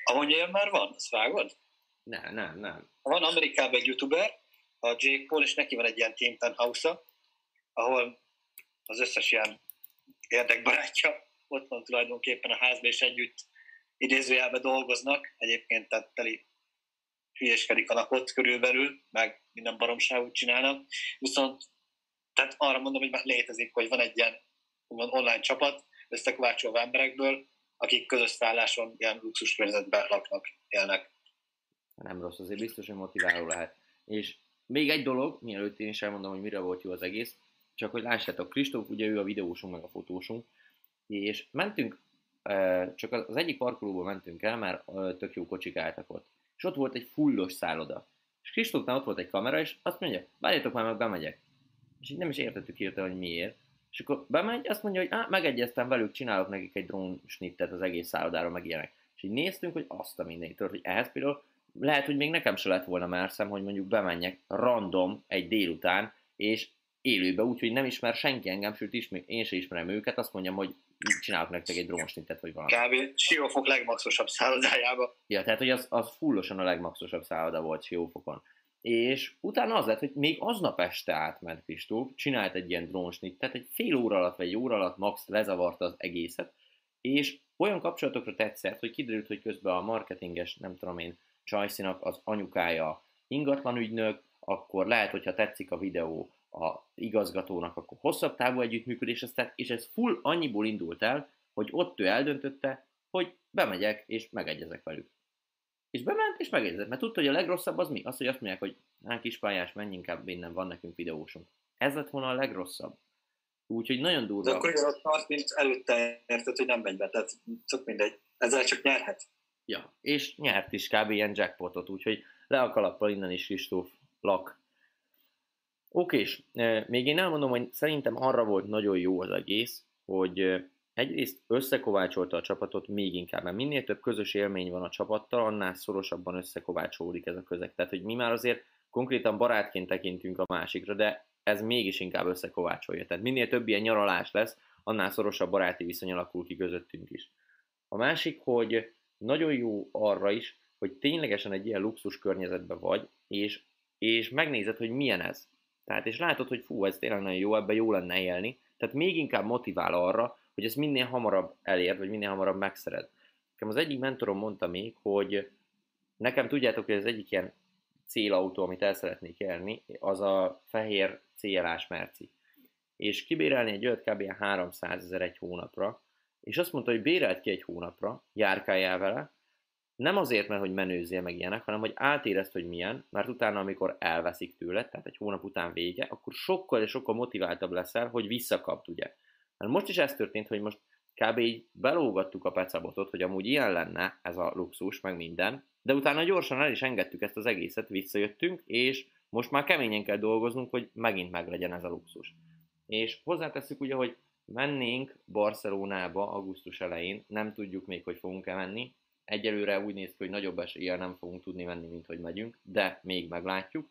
Amúgy ilyen már van, ezt vágod? Nem, nem, nem. Van Amerikában egy youtuber, a Jake Paul, és neki van egy ilyen Team House-a, ahol az összes ilyen érdekbarátja ott van tulajdonképpen a házban, és együtt idézőjelben dolgoznak. Egyébként tehát teli hülyéskedik a napot körülbelül, meg minden baromságot csinálnak. Viszont tehát arra mondom, hogy már létezik, hogy van egy ilyen van online csapat, összekovácsolva emberekből, akik közös szálláson ilyen luxus környezetben laknak, élnek. Nem rossz, azért biztos, hogy motiváló lehet. És még egy dolog, mielőtt én is elmondom, hogy mire volt jó az egész, csak hogy lássátok, Kristóf, ugye ő a videósunk, meg a fotósunk, és mentünk, eh, csak az egyik parkolóból mentünk el, mert eh, tök jó kocsik álltak ott. És ott volt egy fullos szálloda. És Kristófnál ott volt egy kamera, és azt mondja, várjátok már, meg bemegyek. És így nem is értettük hirtelen, hogy miért. És akkor bemegy, azt mondja, hogy á, megegyeztem velük, csinálok nekik egy drón snittet az egész szállodára, meg ilyenek. És így néztünk, hogy azt a mindenit hogy ehhez például lehet, hogy még nekem se lett volna merszem, hogy mondjuk bemenjek random egy délután, és élőbe, úgyhogy nem ismer senki engem, sőt ismer, én se ismerem őket, azt mondjam, hogy csinálok nektek egy drónsnintet, vagy valami. Kb. Siófok legmaxosabb szállodájába. Ja, tehát hogy az, az fullosan a legmaxosabb szálloda volt Siófokon. És utána az lett, hogy még aznap este átment Kristóf, csinált egy ilyen drónsnittet, egy fél óra alatt vagy egy óra alatt max lezavarta az egészet, és olyan kapcsolatokra tetszett, hogy kiderült, hogy közben a marketinges, nem tudom én, Csajszinak az anyukája ingatlanügynök, akkor lehet, hogyha tetszik a videó a igazgatónak, akkor hosszabb távú együttműködés, aztán, és ez full annyiból indult el, hogy ott ő eldöntötte, hogy bemegyek és megegyezek velük. És bement és megegyezett, mert tudta, hogy a legrosszabb az mi? Az, hogy azt mondják, hogy hát kispályás, menj inkább innen, van nekünk videósunk. Ez lett volna a legrosszabb. Úgyhogy nagyon durva. De akkor ott tart, mint előtte érted, hogy nem megy be, tehát csak mindegy. Ezzel csak nyerhet. Ja, és nyert is kb. ilyen jackpotot, úgyhogy le a kalappal innen is Kristóf Lak. Oké, és még én elmondom, hogy szerintem arra volt nagyon jó az egész, hogy egyrészt összekovácsolta a csapatot még inkább, mert minél több közös élmény van a csapattal, annál szorosabban összekovácsolódik ez a közeg. Tehát, hogy mi már azért konkrétan barátként tekintünk a másikra, de ez mégis inkább összekovácsolja. Tehát minél több ilyen nyaralás lesz, annál szorosabb baráti viszony alakul ki közöttünk is. A másik, hogy nagyon jó arra is, hogy ténylegesen egy ilyen luxus környezetben vagy, és, és megnézed, hogy milyen ez. Tehát, és látod, hogy fú, ez tényleg nagyon jó, ebben jó lenne élni, tehát még inkább motivál arra, hogy ezt minél hamarabb elérd, vagy minél hamarabb megszered. Nekem az egyik mentorom mondta még, hogy nekem tudjátok, hogy az egyik ilyen célautó, amit el szeretnék élni, az a fehér CLA-s merci. És kibérelni egy olyat kb. 300 ezer egy hónapra, és azt mondta, hogy bérelt ki egy hónapra, járkáljál vele, nem azért, mert hogy menőzzél meg ilyenek, hanem hogy átérezt, hogy milyen, mert utána, amikor elveszik tőle, tehát egy hónap után vége, akkor sokkal és sokkal motiváltabb leszel, hogy visszakapd, ugye. Mert most is ez történt, hogy most kb. így belógattuk a pecabotot, hogy amúgy ilyen lenne ez a luxus, meg minden, de utána gyorsan el is engedtük ezt az egészet, visszajöttünk, és most már keményen kell dolgoznunk, hogy megint meglegyen ez a luxus. És hozzátesszük ugye, hogy mennénk Barcelonába augusztus elején, nem tudjuk még, hogy fogunk-e menni. Egyelőre úgy néz ki, hogy nagyobb eséllyel nem fogunk tudni menni, mint hogy megyünk, de még meglátjuk.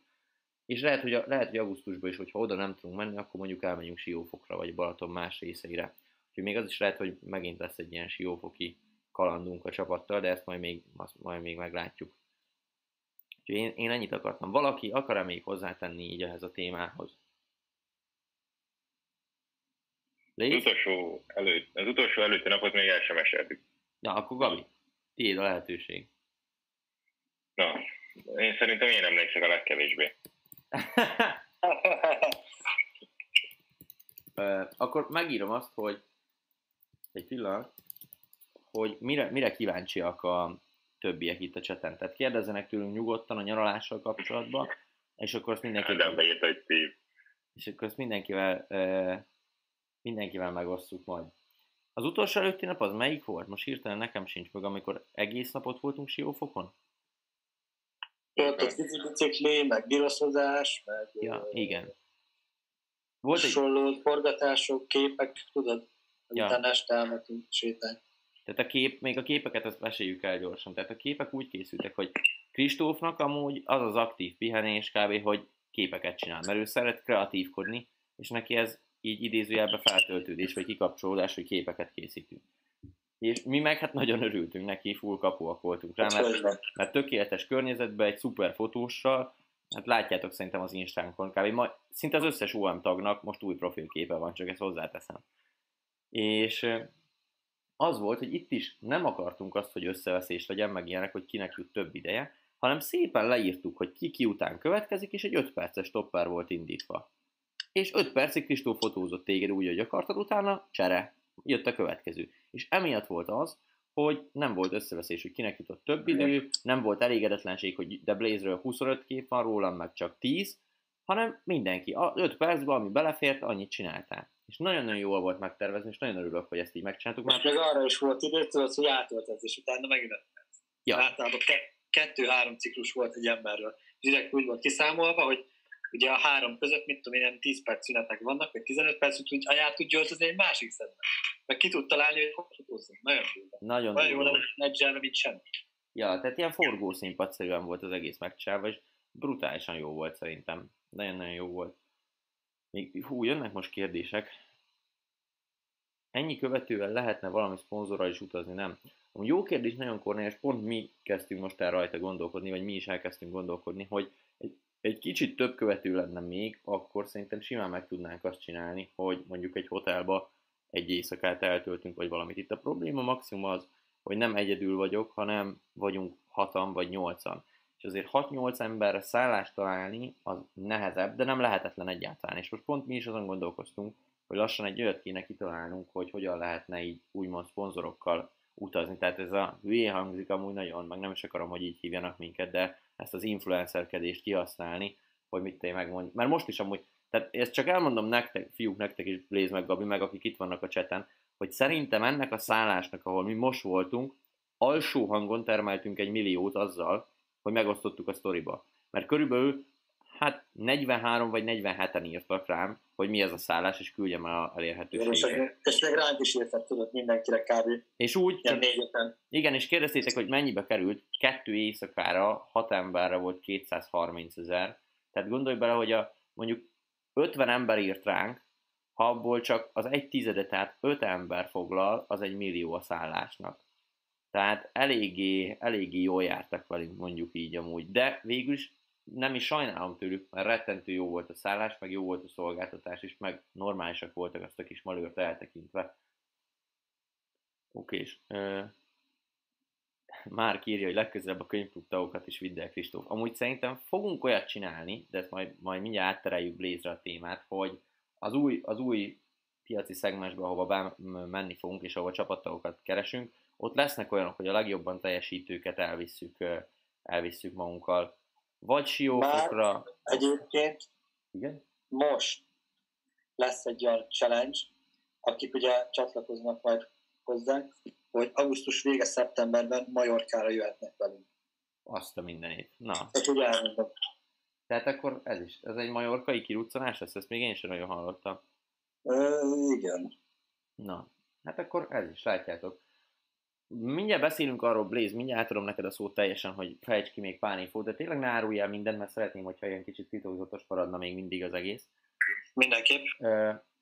És lehet, hogy, lehet, hogy augusztusban is, hogyha oda nem tudunk menni, akkor mondjuk elmegyünk Siófokra, vagy Balaton más részeire. Úgyhogy még az is lehet, hogy megint lesz egy ilyen Siófoki kalandunk a csapattal, de ezt majd még, azt majd még meglátjuk. Úgyhogy én, én ennyit akartam. Valaki akar-e még hozzátenni így ehhez a témához? Az utolsó, előtt, az utolsó előtti napot még el sem eseltük. Ja, akkor Gabi, tiéd a lehetőség. Na, én szerintem én emlékszek a legkevésbé. akkor megírom azt, hogy egy pillanat, hogy mire, mire kíváncsiak a többiek itt a cseten. Tehát kérdezzenek tőlünk nyugodtan a nyaralással kapcsolatban, és akkor azt mindenkivel... Nem beírt, hogy Steve. És akkor azt mindenkivel, mindenkivel megosztjuk majd. Az utolsó előtti nap az melyik volt? Most hirtelen nekem sincs meg, amikor egész napot voltunk Siófokon? A bicikli, meg giroszozás, meg... Ja, igen. Volt hasonló egy... forgatások, képek, tudod, ja. utána este elmentünk sétálni. Tehát a kép, még a képeket ezt meséljük el gyorsan. Tehát a képek úgy készültek, hogy Kristófnak amúgy az az aktív pihenés kb. hogy képeket csinál, mert ő szeret kreatívkodni, és neki ez így idézőjelben feltöltődés, vagy kikapcsolódás, hogy képeket készítünk. És mi meg hát nagyon örültünk neki, full kapuak voltunk rá, mert, mert tökéletes környezetben, egy szuper fotóssal, hát látjátok szerintem az Instánkon, kb. Ma, szinte az összes OM tagnak most új profilképe van, csak ezt hozzáteszem. És az volt, hogy itt is nem akartunk azt, hogy összeveszés legyen, meg ilyenek, hogy kinek jut több ideje, hanem szépen leírtuk, hogy ki ki után következik, és egy 5 perces topper volt indítva. És 5 percig Kristóf fotózott téged úgy, hogy akartad, utána csere, jött a következő. És emiatt volt az, hogy nem volt összeveszés, hogy kinek jutott több idő, nem volt elégedetlenség, hogy de Blaze-ről 25 kép van rólam, meg csak 10, hanem mindenki, a 5 percben, ami belefért, annyit csináltál. És nagyon-nagyon jól volt megtervezni, és nagyon örülök, hogy ezt így megcsináltuk. Mert meg arra is volt idő, tudod, hogy átöltesz, és utána megint Ja. Általában ke- kettő-három ciklus volt egy emberről. Direkt úgy volt kiszámolva, hogy ugye a három között, mit tudom ilyen 10 perc szünetek vannak, vagy 15 perc, úgyhogy aját tudja öltözni egy másik szedben. Meg ki tud találni, hogy hogy fotózzon. Nagyon jó. Nagyon, Nagyon jó, de nedzselve, mint semmi. Ja, tehát ilyen forgószínpadszerűen volt az egész megcsinálva, és brutálisan jó volt szerintem. Nagyon-nagyon jó volt. Még, hú, jönnek most kérdések. Ennyi követővel lehetne valami szponzorral is utazni, nem? A jó kérdés nagyon kornél, és pont mi kezdtünk most el rajta gondolkodni, vagy mi is elkezdtünk gondolkodni, hogy egy, egy kicsit több követő lenne még, akkor szerintem simán meg tudnánk azt csinálni, hogy mondjuk egy hotelba egy éjszakát eltöltünk, vagy valamit. Itt a probléma maximum az, hogy nem egyedül vagyok, hanem vagyunk hatan vagy nyolcan. És azért 6-8 emberre szállást találni az nehezebb, de nem lehetetlen egyáltalán. És most pont mi is azon gondolkoztunk, hogy lassan egy olyat kéne kitalálnunk, hogy hogyan lehetne így úgymond szponzorokkal utazni. Tehát ez a hülye hangzik amúgy nagyon, meg nem is akarom, hogy így hívjanak minket, de ezt az influencerkedést kihasználni, hogy mit te megmondj. Mert most is amúgy, tehát ezt csak elmondom nektek, fiúk, nektek is, Blaze meg Gabi, meg akik itt vannak a cseten, hogy szerintem ennek a szállásnak, ahol mi most voltunk, alsó hangon termeltünk egy milliót azzal, hogy megosztottuk a sztoriba. Mert körülbelül hát 43 vagy 47-en írtak rám, hogy mi ez a szállás, és küldjem el a elérhetőséget. És, még ránk is írtak, tudod, mindenkire kb. És úgy, csak, igen, és kérdeztétek, hogy mennyibe került, kettő éjszakára, hat emberre volt 230 ezer, tehát gondolj bele, hogy a, mondjuk 50 ember írt ránk, ha abból csak az egy tizede, tehát 5 ember foglal, az egy millió a szállásnak. Tehát eléggé, eléggé jól jártak velünk, mondjuk így amúgy. De végül is nem is sajnálom tőlük, mert rettentő jó volt a szállás, meg jó volt a szolgáltatás is, meg normálisak voltak azt a kis malőrt eltekintve. Oké, és már írja, hogy legközelebb a könyvklub is vidd el, Kristóf. Amúgy szerintem fogunk olyat csinálni, de ezt majd, majd mindjárt áttereljük blaze a témát, hogy az új, az új piaci szegmensbe, ahova menni fogunk, és ahova csapattagokat keresünk, ott lesznek olyanok, hogy a legjobban teljesítőket elvisszük, elvisszük magunkkal vagy siófokra. egyébként Igen? most lesz egy olyan challenge, akik ugye csatlakoznak majd hozzánk, hogy augusztus vége szeptemberben Majorkára jöhetnek velünk. Azt a mindenét. Na. Tehát ugye elmondom. Tehát akkor ez is, ez egy majorkai kiruccanás lesz, ezt még én sem nagyon hallottam. Ö, igen. Na, hát akkor ez is, látjátok. Mindjárt beszélünk arról, Blaze, mindjárt átadom neked a szót teljesen, hogy fejtsd ki még pár infót, de tényleg ne árulj el mindent, mert szeretném, hogyha ilyen kicsit titokzatos maradna még mindig az egész. Mindenképp.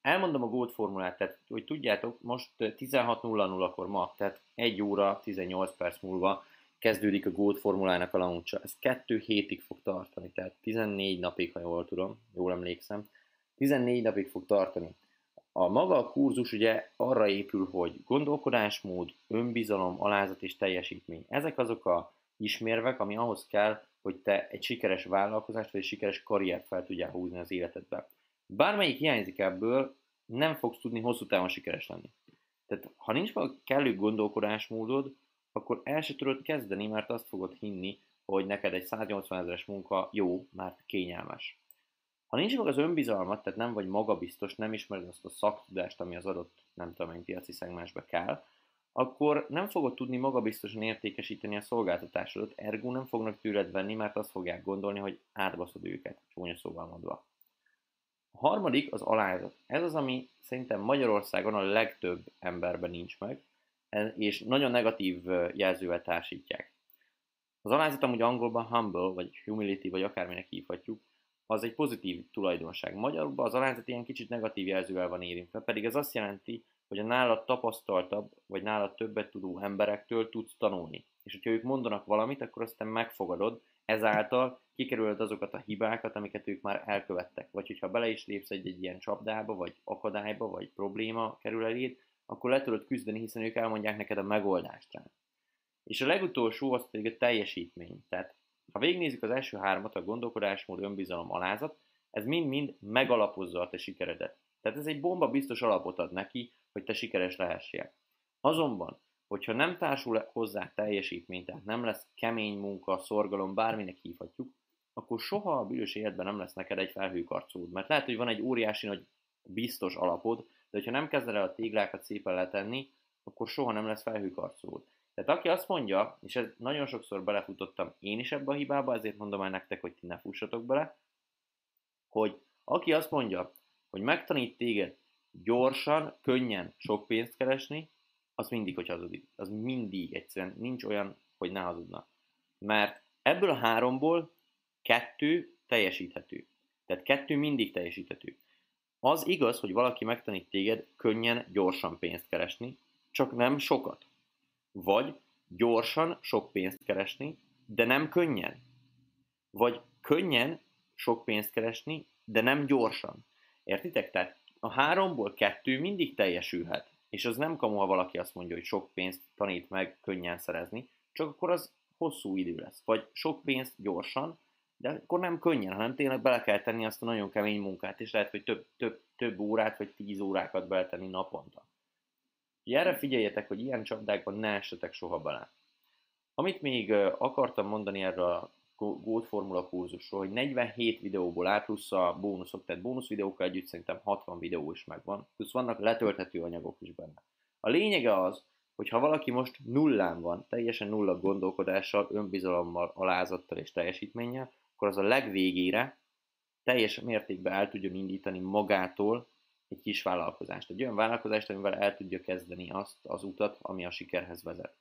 Elmondom a Gold formulát, tehát hogy tudjátok, most 16.00-kor ma, tehát 1 óra 18 perc múlva kezdődik a Gold formulának a launcha. Ez 2 hétig fog tartani, tehát 14 napig, ha jól tudom, jól emlékszem. 14 napig fog tartani. A maga a kurzus ugye arra épül, hogy gondolkodásmód, önbizalom, alázat és teljesítmény. Ezek azok a ismérvek, ami ahhoz kell, hogy te egy sikeres vállalkozást vagy egy sikeres karriert fel tudjál húzni az életedbe. Bármelyik hiányzik ebből, nem fogsz tudni hosszú távon sikeres lenni. Tehát ha nincs meg kellő gondolkodásmódod, akkor el se tudod kezdeni, mert azt fogod hinni, hogy neked egy 180 ezeres munka jó, mert kényelmes. Ha nincs meg az önbizalmat, tehát nem vagy magabiztos, nem ismered azt a szaktudást, ami az adott, nem tudom, egy piaci szegmensbe kell, akkor nem fogod tudni magabiztosan értékesíteni a szolgáltatásodat, ergo nem fognak tőled venni, mert azt fogják gondolni, hogy átbaszod őket, csúnya szóval mondva. A harmadik az alázat. Ez az, ami szerintem Magyarországon a legtöbb emberben nincs meg, és nagyon negatív jelzővel társítják. Az alázat amúgy angolban humble, vagy humility, vagy akárminek hívhatjuk, az egy pozitív tulajdonság. Magyarul az alázat ilyen kicsit negatív jelzővel van érintve, pedig ez azt jelenti, hogy a nálad tapasztaltabb, vagy nálad többet tudó emberektől tudsz tanulni. És hogyha ők mondanak valamit, akkor aztán megfogadod, ezáltal kikerülöd azokat a hibákat, amiket ők már elkövettek. Vagy hogyha bele is lépsz egy, egy ilyen csapdába, vagy akadályba, vagy probléma kerül eléd, akkor le tudod küzdeni, hiszen ők elmondják neked a megoldást rá. És a legutolsó az pedig a teljesítmény. Tehát ha végignézzük az első hármat, a gondolkodásmód, önbizalom, alázat, ez mind-mind megalapozza a te sikeredet. Tehát ez egy bomba biztos alapot ad neki, hogy te sikeres lehessél. Azonban, hogyha nem társul hozzá teljesítmény, tehát nem lesz kemény munka, szorgalom, bárminek hívhatjuk, akkor soha a bűnös életben nem lesz neked egy felhőkarcód. Mert lehet, hogy van egy óriási nagy biztos alapod, de hogyha nem kezded el a téglákat szépen letenni, akkor soha nem lesz felhőkarcód. Tehát aki azt mondja, és ez nagyon sokszor belefutottam én is ebbe a hibába, ezért mondom el nektek, hogy ti ne fussatok bele, hogy aki azt mondja, hogy megtanít téged gyorsan, könnyen sok pénzt keresni, az mindig, hogy hazudik. Az mindig egyszerűen nincs olyan, hogy ne hazudna. Mert ebből a háromból kettő teljesíthető. Tehát kettő mindig teljesíthető. Az igaz, hogy valaki megtanít téged könnyen, gyorsan pénzt keresni, csak nem sokat. Vagy gyorsan sok pénzt keresni, de nem könnyen. Vagy könnyen sok pénzt keresni, de nem gyorsan. Értitek? Tehát a háromból kettő mindig teljesülhet. És az nem kamu, ha valaki azt mondja, hogy sok pénzt tanít meg könnyen szerezni, csak akkor az hosszú idő lesz, vagy sok pénzt gyorsan, de akkor nem könnyen, hanem tényleg bele kell tenni azt a nagyon kemény munkát, és lehet, hogy több, több, több órát, vagy tíz órákat beletenni naponta. Erre figyeljetek, hogy ilyen csapdákban ne essetek soha bele. Amit még akartam mondani erről a Gold Formula kurzusról, hogy 47 videóból áll, plusz a bónuszok, tehát bónuszvideókkal együtt szerintem 60 videó is megvan, plusz vannak letölthető anyagok is benne. A lényege az, hogy ha valaki most nullán van, teljesen nulla gondolkodással, önbizalommal, alázattal és teljesítménnyel, akkor az a legvégére teljes mértékben el tudjon indítani magától egy kis vállalkozást. Egy olyan vállalkozást, amivel el tudja kezdeni azt az utat, ami a sikerhez vezet.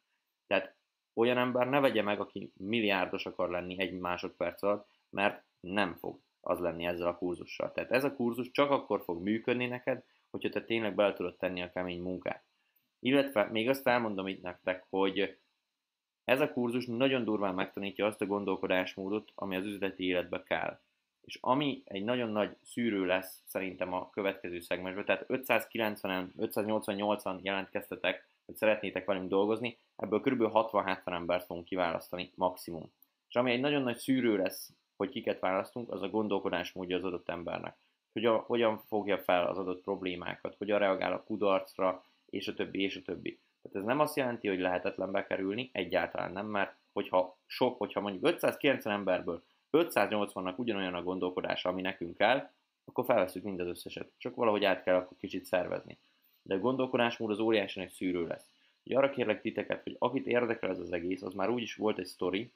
Tehát olyan ember ne vegye meg, aki milliárdos akar lenni egy másodperc alatt, mert nem fog az lenni ezzel a kurzussal. Tehát ez a kurzus csak akkor fog működni neked, hogyha te tényleg bele tudod tenni a kemény munkát. Illetve még azt elmondom itt nektek, hogy ez a kurzus nagyon durván megtanítja azt a gondolkodásmódot, ami az üzleti életbe kell. És ami egy nagyon nagy szűrő lesz szerintem a következő szegmensben, tehát 590-en, 588-an jelentkeztetek, hogy szeretnétek velünk dolgozni, ebből kb. 60-70 embert fogunk kiválasztani maximum. És ami egy nagyon nagy szűrő lesz, hogy kiket választunk, az a gondolkodásmódja az adott embernek. Hogy a, hogyan fogja fel az adott problémákat, hogyan reagál a kudarcra, és a többi, és a többi. Tehát ez nem azt jelenti, hogy lehetetlen bekerülni, egyáltalán nem, mert hogyha sok, hogyha mondjuk 590 emberből 580-nak ugyanolyan a gondolkodása, ami nekünk kell, akkor felveszünk mind az összeset. Csak valahogy át kell akkor kicsit szervezni. De a gondolkodásmód az óriási egy szűrő lesz. Ugye arra kérlek titeket, hogy akit érdekel ez az egész, az már úgyis volt egy sztori,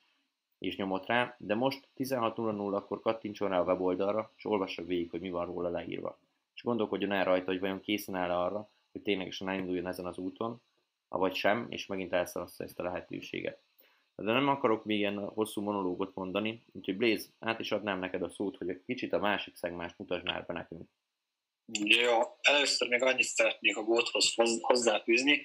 és nyomott rá, de most 16.00 akkor kattintson rá a weboldalra, és olvassa végig, hogy mi van róla leírva. És gondolkodjon el rajta, hogy vajon készen áll arra, hogy ténylegesen elinduljon ezen az úton, avagy sem, és megint elszalassza ezt a lehetőséget. De nem akarok még ilyen hosszú monológot mondani, úgyhogy Blaze, át is adnám neked a szót, hogy egy kicsit a másik szegmást mutasd már be nekünk. Jó, először még annyit szeretnék a góthoz hozzáfűzni,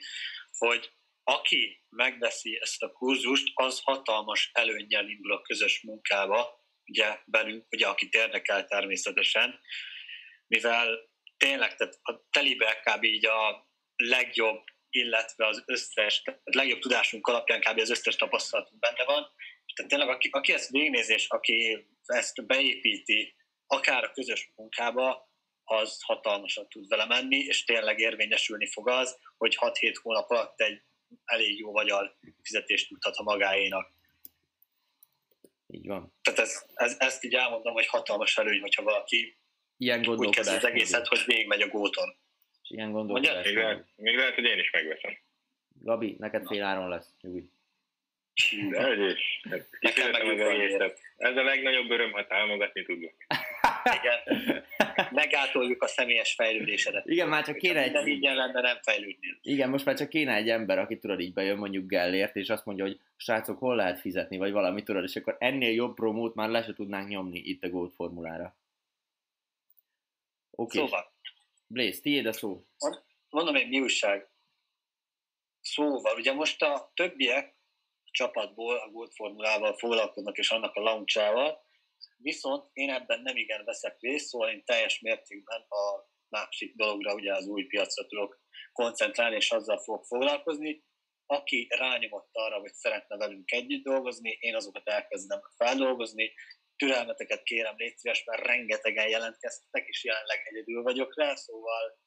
hogy aki megveszi ezt a kurzust, az hatalmas előnyel indul a közös munkába, ugye velünk, ugye akit érdekel természetesen, mivel tényleg, tehát a telibe kb. így a legjobb, illetve az összes, tehát legjobb tudásunk alapján kb. az összes tapasztalatunk benne van. Tehát tényleg, aki, aki ezt végignézi, és aki ezt beépíti, akár a közös munkába, az hatalmasat tud vele menni, és tényleg érvényesülni fog az, hogy 6-7 hónap alatt egy elég jó magyar fizetést tudhat a magáénak. Így van. Tehát ez, ez, ezt így elmondom, hogy hatalmas előny, hogyha valaki ilyen úgy kezd az egészet, hogy végigmegy a góton. És ilyen gondolkodás. Még lehet, még lehet, hogy én is megveszem. Gabi, neked fél áron lesz, nyugodj. De is. Hát, Nekem meg az. Ez a legnagyobb öröm, ha támogatni tudok. Igen. Megátoljuk a személyes fejlődésedet. Igen, már csak kéne egy... így lenne, nem fejlődnél. Igen, most már csak kéne egy ember, aki tudod így bejön mondjuk Gellért, és azt mondja, hogy srácok, hol lehet fizetni, vagy valami tudod, és akkor ennél jobb promót már le se tudnánk nyomni itt a Gold formulára. Oké. Okay. Szóval. Blaze, tiéd a szó. Mondom egy mi újság. Szóval, ugye most a többiek a csapatból a Gold formulával foglalkoznak, és annak a launchával, viszont én ebben nem igen veszek részt, szóval én teljes mértékben a másik dologra, ugye az új piacra tudok koncentrálni, és azzal fogok foglalkozni. Aki rányomott arra, hogy szeretne velünk együtt dolgozni, én azokat elkezdem feldolgozni, türelmeteket kérem, légy szíves, mert rengetegen jelentkeztek, és jelenleg egyedül vagyok rá, szóval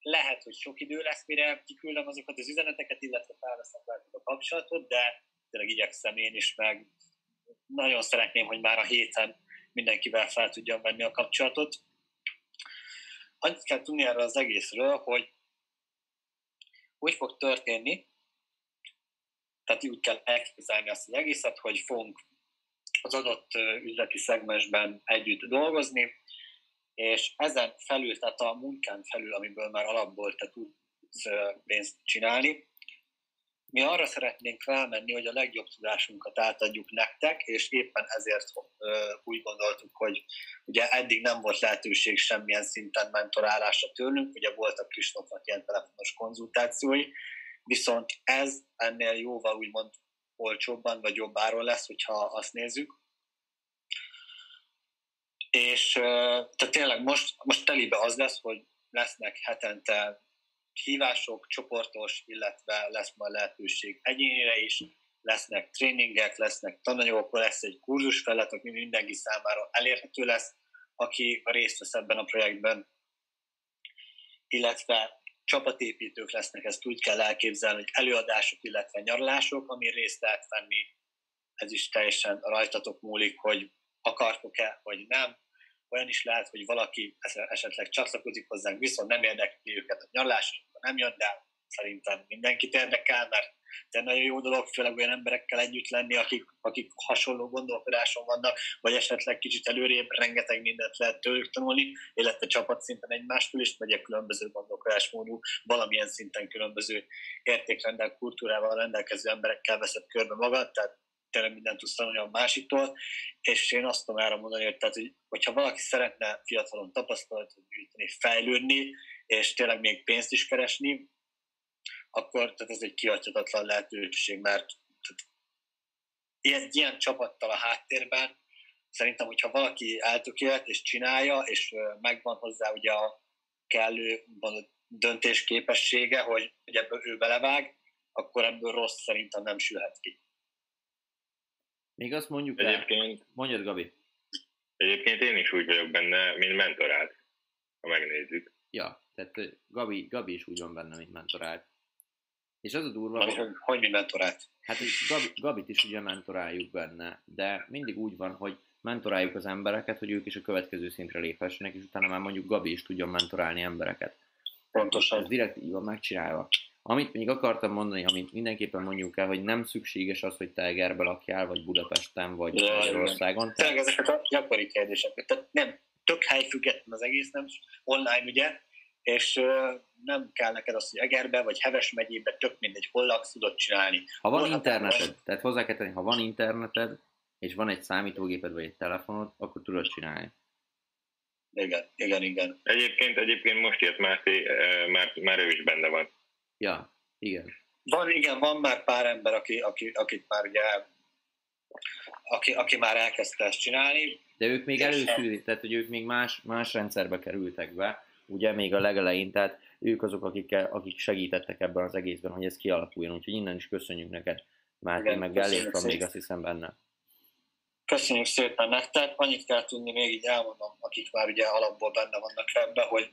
lehet, hogy sok idő lesz, mire kiküldöm azokat az üzeneteket, illetve felveszem velük a kapcsolatot, de tényleg igyekszem én is, meg nagyon szeretném, hogy már a héten mindenkivel fel tudjam venni a kapcsolatot. Annyit kell tudni erről az egészről, hogy úgy fog történni, tehát úgy kell elképzelni azt az egészet, hogy fogunk az adott üzleti szegmensben együtt dolgozni, és ezen felül, tehát a munkán felül, amiből már alapból te tudsz pénzt csinálni, mi arra szeretnénk felmenni, hogy a legjobb tudásunkat átadjuk nektek, és éppen ezért úgy gondoltuk, hogy ugye eddig nem volt lehetőség semmilyen szinten mentorálásra tőlünk, ugye voltak Kristófnak ilyen telefonos konzultációi, viszont ez ennél jóval úgymond olcsóbban vagy jobb áron lesz, hogyha azt nézzük. És tehát tényleg most, most telibe az lesz, hogy lesznek hetente hívások, csoportos, illetve lesz majd lehetőség egyénire is, lesznek tréningek, lesznek tananyagok, lesz egy kurzus felett, ami mindenki számára elérhető lesz, aki részt vesz ebben a projektben, illetve csapatépítők lesznek, ezt úgy kell elképzelni, hogy előadások, illetve nyaralások, ami részt lehet venni, ez is teljesen rajtatok múlik, hogy akartok-e, vagy nem. Olyan is lehet, hogy valaki esetleg csatlakozik hozzánk, viszont nem érdekli őket a nyaralás, nem jön, de szerintem mindenkit érdekel, mert de nagyon jó dolog, főleg olyan emberekkel együtt lenni, akik, akik hasonló gondolkodáson vannak, vagy esetleg kicsit előrébb, rengeteg mindent lehet tőlük tanulni, illetve csapatszinten egymástól is, vagy különböző gondolkodásmódú, valamilyen szinten különböző értékrendel, kultúrával rendelkező emberekkel veszed körbe magad, tehát tényleg mindent tudsz tanulni a másiktól, és én azt tudom erre mondani, hogy, tehát, hogy hogyha valaki szeretne fiatalon tapasztalatot gyűjteni, fejlődni, és tényleg még pénzt is keresni, akkor tehát ez egy kiadhatatlan lehetőség, mert ilyen, ilyen csapattal a háttérben szerintem, hogyha valaki eltökélt és csinálja, és megvan hozzá ugye a kellő döntés képessége, hogy, hogy ebből ő belevág, akkor ebből rossz szerintem nem sülhet ki. Még azt mondjuk egyébként, el, mondjad Gabi. Egyébként én is úgy vagyok benne, mint mentorát, ha megnézzük. Ja, tehát Gabi, Gabi is úgy van benne, mint mentorát. És az a durva, hogy... Hogy, hogy mi mentorát? Hát Gabi, Gabit is ugye mentoráljuk benne, de mindig úgy van, hogy mentoráljuk az embereket, hogy ők is a következő szintre léphessenek, és utána már mondjuk Gabi is tudjon mentorálni embereket. Pontosan. Ez direkt így van megcsinálva. Amit még akartam mondani, amit mindenképpen mondjuk el, hogy nem szükséges az, hogy te Egerbe lakjál, vagy Budapesten, vagy Magyarországon. Tényleg ezek a gyakori kérdések. Tehát nem, tök helyfüggetlen az egész, nem online ugye, és nem kell neked az, hogy Egerbe vagy Heves megyébe, tök mindegy, hol laksz, tudod csinálni. Ha van hol interneted, van? tehát hozzá kell tenni, ha van interneted, és van egy számítógéped vagy egy telefonod, akkor tudod csinálni. Igen, igen, igen. Egyébként, egyébként most jött Máté, már, már ő is benne van. Ja, igen. Van, igen, van már pár ember, aki, aki, akit már ugye aki, aki már elkezdte ezt csinálni. De ők még előszűrik, tehát hogy ők még más, más rendszerbe kerültek be, ugye még a legelején, tehát ők azok, akik, akik segítettek ebben az egészben, hogy ez kialakuljon, úgyhogy innen is köszönjük neked, Máté, Igen, meg Gellért van még azt hiszem benne. Köszönjük szépen nektek, annyit kell tudni, még így elmondom, akik már ugye alapból benne vannak ebben, hogy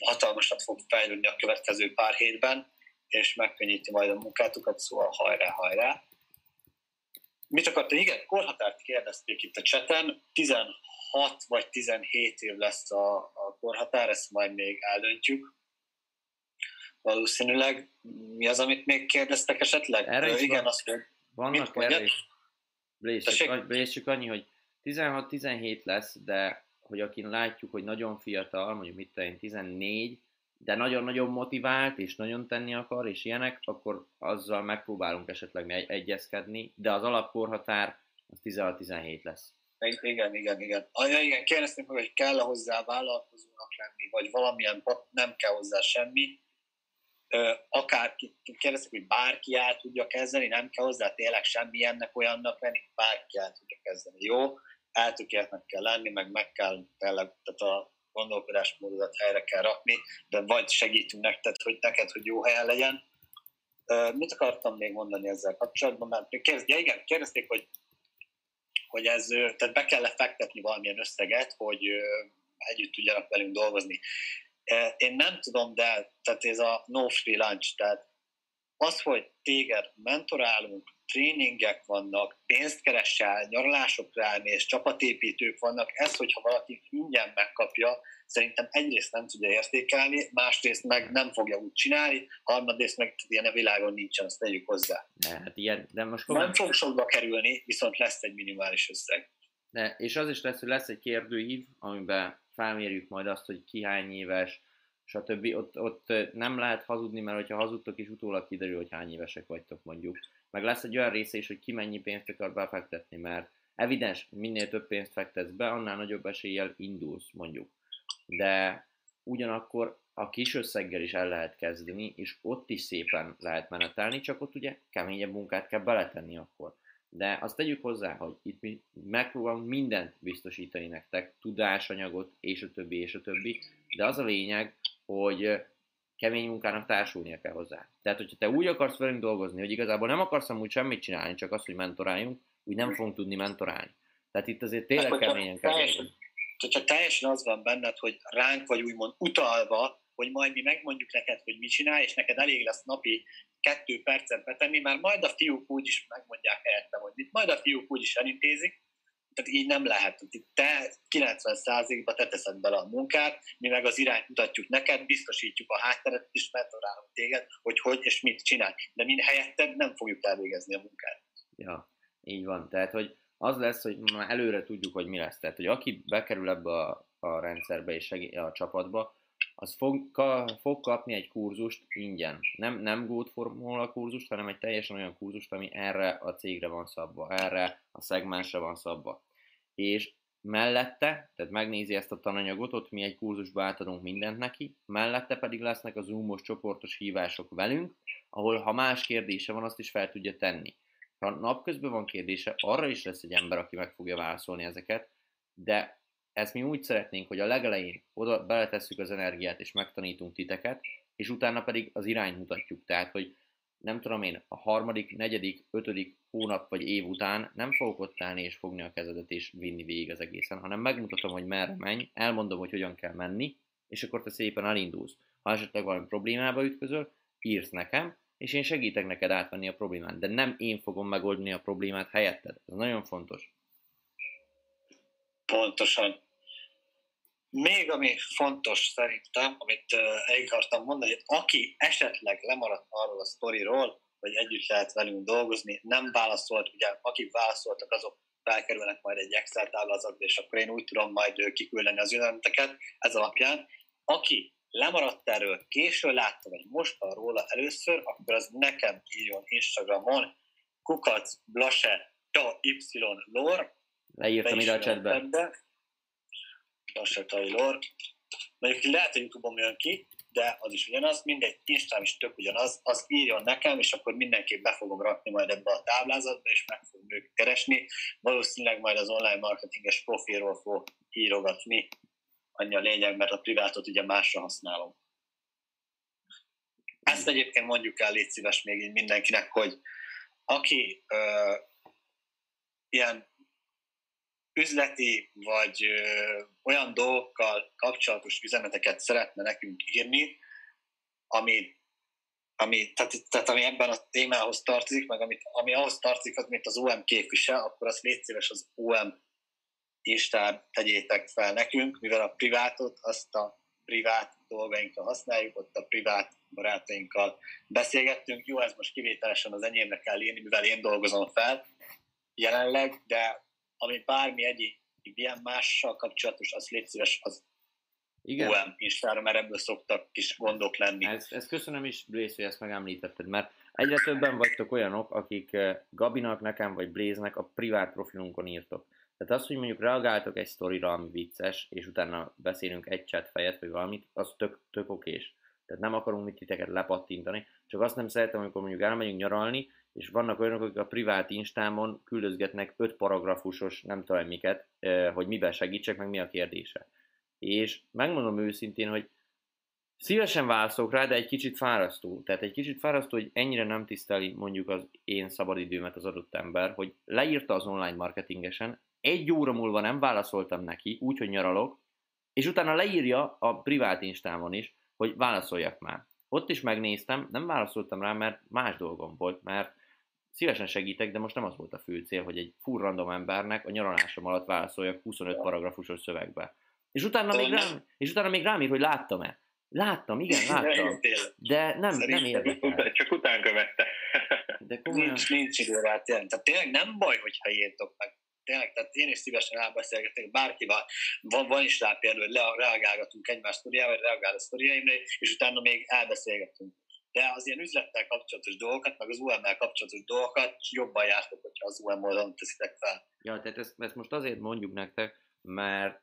hatalmasat fog fejlődni a következő pár hétben, és megkönnyíti majd a munkátukat, szóval hajrá, hajrá. Mit akartam? Igen, korhatárt kérdezték itt a cseten. 16 vagy 17 év lesz a korhatár, ezt majd még eldöntjük. Valószínűleg. Mi az, amit még kérdeztek esetleg? Erre is igen, van, azt hogy vannak erre is. csak annyi, hogy 16-17 lesz, de hogy akin látjuk, hogy nagyon fiatal, mondjuk mit tudom 14, de nagyon-nagyon motivált, és nagyon tenni akar, és ilyenek, akkor azzal megpróbálunk esetleg egyezkedni, de az alapkorhatár az 16-17 lesz. Igen, igen, igen. Anya, igen, kérdeztünk meg, hogy kell -e hozzá vállalkozónak lenni, vagy valamilyen, nem kell hozzá semmi. Akár kérdeztük, hogy bárki el tudja kezdeni, nem kell hozzá tényleg semmilyennek olyannak lenni, bárki el tudja kezdeni. Jó, eltökéltnek kell lenni, meg meg kell tényleg, tehát a gondolkodásmódodat helyre kell rakni, de vagy segítünk neked, hogy neked, hogy jó helyen legyen. Mit akartam még mondani ezzel kapcsolatban? Mert kérdez, ja igen, kérdezték, hogy, hogy ez, tehát be kell fektetni valamilyen összeget, hogy együtt tudjanak velünk dolgozni. Én nem tudom, de tehát ez a no free lunch, tehát az, hogy téged mentorálunk, tréningek vannak, pénzt keresel, nyaralásokra elmész, csapatépítők vannak, ez, hogyha valaki ingyen megkapja, szerintem egyrészt nem tudja értékelni, másrészt meg nem fogja úgy csinálni, harmadrészt meg ilyen a világon nincsen, azt tegyük hozzá. De, hát ilyen, de most nem fog sokba kerülni, viszont lesz egy minimális összeg. De, és az is lesz, hogy lesz egy kérdőív, amiben felmérjük majd azt, hogy ki hány éves, stb. Ott, ott nem lehet hazudni, mert ha hazudtok is utólag kiderül, hogy hány évesek vagytok mondjuk. Meg lesz egy olyan része is, hogy ki mennyi pénzt akar befektetni, mert evidens, minél több pénzt fektetsz be, annál nagyobb eséllyel indulsz mondjuk. De ugyanakkor a kis összeggel is el lehet kezdeni, és ott is szépen lehet menetelni, csak ott ugye keményebb munkát kell beletenni akkor. De azt tegyük hozzá, hogy itt mi megpróbálunk mindent biztosítani nektek, tudásanyagot, és a többi, és a többi, de az a lényeg, hogy kemény munkának társulnia kell hozzá. Tehát, hogyha te úgy akarsz velünk dolgozni, hogy igazából nem akarsz amúgy semmit csinálni, csak azt, hogy mentoráljunk, úgy nem fogunk tudni mentorálni. Tehát itt azért tényleg keményen kell teljesen, Hogyha teljesen az van benned, hogy ránk vagy úgymond utalva, hogy majd mi megmondjuk neked, hogy mit csinálj, és neked elég lesz napi kettő percet betenni, mert majd a fiúk úgy is megmondják helyettem, hogy mit, majd a fiúk úgy is elintézik, tehát így nem lehet. Te 90%-ba te teszed bele a munkát, mi meg az irányt mutatjuk neked, biztosítjuk a hátteret, és mentorálunk téged, hogy hogy és mit csinál. De mi helyetted nem fogjuk elvégezni a munkát. Ja, így van. Tehát, hogy az lesz, hogy előre tudjuk, hogy mi lesz. Tehát, hogy aki bekerül ebbe a, a rendszerbe és segí- a csapatba, az fog, ka, fog kapni egy kurzust ingyen. Nem, nem Good Formula kurzust, hanem egy teljesen olyan kurzust, ami erre a cégre van szabva, erre a szegmensre van szabva. És mellette, tehát megnézi ezt a tananyagot, ott mi egy kurzusba átadunk mindent neki, mellette pedig lesznek a Zoomos csoportos hívások velünk, ahol ha más kérdése van, azt is fel tudja tenni. Ha napközben van kérdése, arra is lesz egy ember, aki meg fogja válaszolni ezeket, de ezt mi úgy szeretnénk, hogy a legelején oda beletesszük az energiát, és megtanítunk titeket, és utána pedig az irányt mutatjuk. Tehát, hogy nem tudom én, a harmadik, negyedik, ötödik hónap vagy év után nem fogok ott állni és fogni a kezedet és vinni végig az egészen, hanem megmutatom, hogy merre menj, elmondom, hogy hogyan kell menni, és akkor te szépen elindulsz. Ha esetleg valami problémába ütközöl, írsz nekem, és én segítek neked átvenni a problémát, de nem én fogom megoldani a problémát helyetted. Ez nagyon fontos. Pontosan. Még ami fontos szerintem, amit el akartam mondani, hogy aki esetleg lemaradt arról a sztoriról, hogy együtt lehet velünk dolgozni, nem válaszolt, ugye akik válaszoltak, azok felkerülnek majd egy Excel táblázatba, és akkor én úgy tudom majd kiküldeni az üzeneteket ez alapján. Aki lemaradt erről, késő látta, vagy most van róla először, akkor az nekem írjon Instagramon, kukac, blase, ta, y, lor. Leírtam ide a chatbe. Blase, lor. Mondjuk lehet, hogy Youtube-on jön ki, de az is ugyanaz, mindegy, Instán is tök ugyanaz, az írjon nekem, és akkor mindenképp be fogom rakni majd ebbe a táblázatba, és meg fogom őket keresni. Valószínűleg majd az online marketinges profilról fog írogatni, annyi a lényeg, mert a privátot ugye másra használom. Ezt egyébként mondjuk el, légy szíves még így mindenkinek, hogy aki ö, ilyen üzleti vagy ö, olyan dolgokkal kapcsolatos üzeneteket szeretne nekünk írni, ami, ami, tehát, tehát ami ebben a témához tartozik, meg amit, ami ahhoz tartozik, az, mint az OM képvisel, akkor azt légy szíves az OM Instán tegyétek fel nekünk, mivel a privátot azt a privát dolgainkra használjuk, ott a privát barátainkkal beszélgettünk. Jó, ez most kivételesen az enyémnek kell írni, mivel én dolgozom fel jelenleg, de ami bármi egyéb ilyen mással kapcsolatos, az légy szíves, az igen. OM Instára, mert ebből szoktak kis gondok lenni. Ezt, ezt köszönöm is, Blaze, hogy ezt megemlítetted, mert egyre többen vagytok olyanok, akik eh, Gabinak, nekem vagy Blaze-nek a privát profilunkon írtok. Tehát az, hogy mondjuk reagáltok egy sztorira, ami vicces, és utána beszélünk egy chat fejet, vagy valamit, az tök, tök okés. Tehát nem akarunk mit titeket lepattintani, csak azt nem szeretem, amikor mondjuk elmegyünk nyaralni, és vannak olyanok, akik a privát instámon küldözgetnek öt paragrafusos, nem tudom miket, hogy miben segítsek, meg mi a kérdése. És megmondom őszintén, hogy szívesen válaszolok rá, de egy kicsit fárasztó. Tehát egy kicsit fárasztó, hogy ennyire nem tiszteli mondjuk az én szabadidőmet az adott ember, hogy leírta az online marketingesen, egy óra múlva nem válaszoltam neki, úgyhogy nyaralok, és utána leírja a privát instámon is, hogy válaszoljak már. Ott is megnéztem, nem válaszoltam rá, mert más dolgom volt, mert szívesen segítek, de most nem az volt a fő cél, hogy egy full random embernek a nyaralásom alatt válaszoljak 25 paragrafusos szövegbe. És utána, még rám, és utána még rám ír, hogy láttam-e. Láttam, igen, láttam. De nem, nem érdekel. Csak után követte. De komolyan... Nincs, nincs idő rá, tényleg. Tehát tényleg nem baj, hogyha írtok meg tényleg, tehát én is szívesen elbeszélgetek bárkivel, van, van is rá például, hogy le, reagálgatunk egymás sztoriával, vagy reagál a sztoriaimra, és utána még elbeszélgetünk. De az ilyen üzlettel kapcsolatos dolgokat, meg az UM-mel kapcsolatos dolgokat jobban jártok, hogyha az UM oldalon teszitek fel. Ja, tehát ezt, ezt most azért mondjuk nektek, mert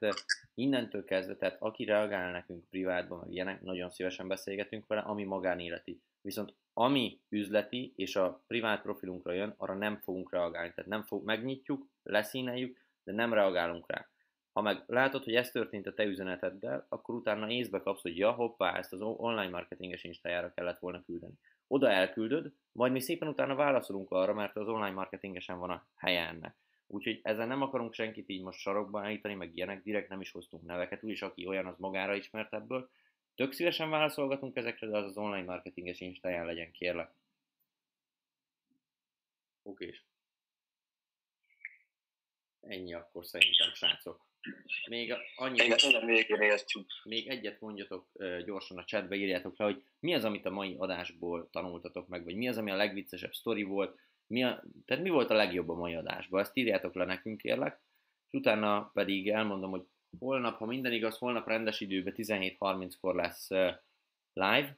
innentől kezdve, tehát aki reagál nekünk privátban, meg ilyenek, nagyon szívesen beszélgetünk vele, ami magánéleti. Viszont ami üzleti és a privát profilunkra jön, arra nem fogunk reagálni. Tehát nem fog, megnyitjuk, leszíneljük, de nem reagálunk rá. Ha meg látod, hogy ez történt a te üzeneteddel, akkor utána észbe kapsz, hogy ja, hoppá, ezt az online marketinges instájára kellett volna küldeni. Oda elküldöd, majd mi szépen utána válaszolunk arra, mert az online marketingesen van a helye ennek. Úgyhogy ezzel nem akarunk senkit így most sarokba állítani, meg ilyenek, direkt nem is hoztunk neveket, úgyis aki olyan, az magára ismert ebből. Tök szívesen válaszolgatunk ezekre, de az az online marketinges instáján legyen, kérlek. Oké. Ennyi akkor szerintem, srácok. Még annyi, még egyet mondjatok gyorsan a chatbe, írjátok le, hogy mi az, amit a mai adásból tanultatok meg, vagy mi az, ami a legviccesebb sztori volt, mi a, tehát mi volt a legjobb a mai adásban, ezt írjátok le nekünk kérlek, és utána pedig elmondom, hogy holnap, ha minden igaz, holnap rendes időben 17.30-kor lesz live,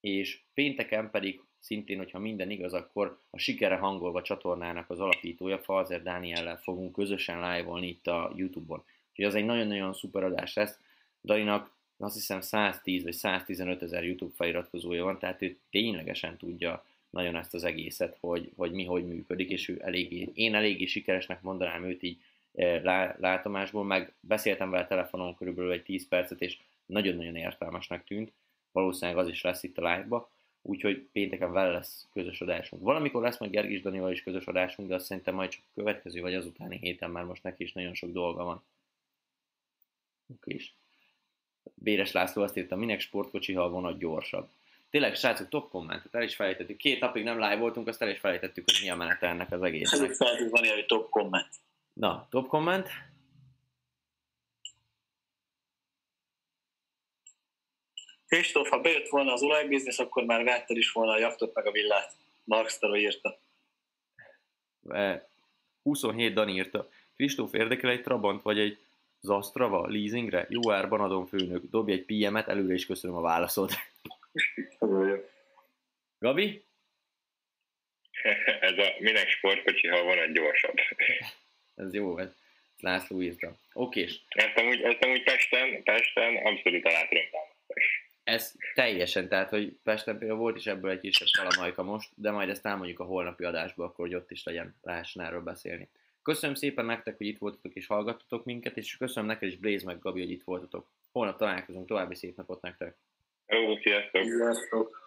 és pénteken pedig szintén, hogyha minden igaz, akkor a Sikere Hangolva csatornának az alapítója, Falzer Dániellel fogunk közösen live-olni itt a Youtube-on. Úgyhogy az egy nagyon-nagyon szuper adás lesz. Dalinak azt hiszem 110 vagy 115 ezer YouTube feliratkozója van, tehát ő ténylegesen tudja nagyon ezt az egészet, hogy, hogy mi hogy működik, és ő eléggé, én eléggé sikeresnek mondanám őt így látomásból, meg beszéltem vele telefonon körülbelül egy 10 percet, és nagyon-nagyon értelmesnek tűnt, valószínűleg az is lesz itt a live-ba, úgyhogy pénteken vele lesz közös adásunk. Valamikor lesz majd Gergis Danival is közös adásunk, de azt szerintem majd csak következő vagy azutáni héten, már most neki is nagyon sok dolga van. Oké is. Béres László azt írta, minek sportkocsi, ha a vonat gyorsabb. Tényleg, srácok, top kommentet, el is felejtettük. Két napig nem live voltunk, azt el is felejtettük, hogy mi a menete ennek az egésznek. Ez van hogy top komment. Na, top komment. Kristóf, ha bejött volna az olajbiznisz, akkor már vetted is volna a jachtot meg a villát. Mark írta. 27 Dan írta. Kristóf érdekel egy Trabant vagy egy Zastrava leasingre? Jó árban adom főnök. Dobj egy PM-et, előre is köszönöm a válaszod. Gabi? Ez a minek sportkocsi, ha van egy gyorsabb. Ez jó, ez László írta. Oké. Ezt amúgy, ezt amúgy Pesten, Pesten abszolút alá tudom Ez teljesen, tehát, hogy Pesten például volt is ebből egy kisebb kalamajka most, de majd ezt elmondjuk a holnapi adásba, akkor hogy ott is legyen, lehessen erről beszélni. Köszönöm szépen nektek, hogy itt voltatok és hallgattatok minket, és köszönöm neked is Blaze meg Gabi, hogy itt voltatok. Holnap találkozunk, további szép napot nektek! Hello, sziasztok! Sziasztok!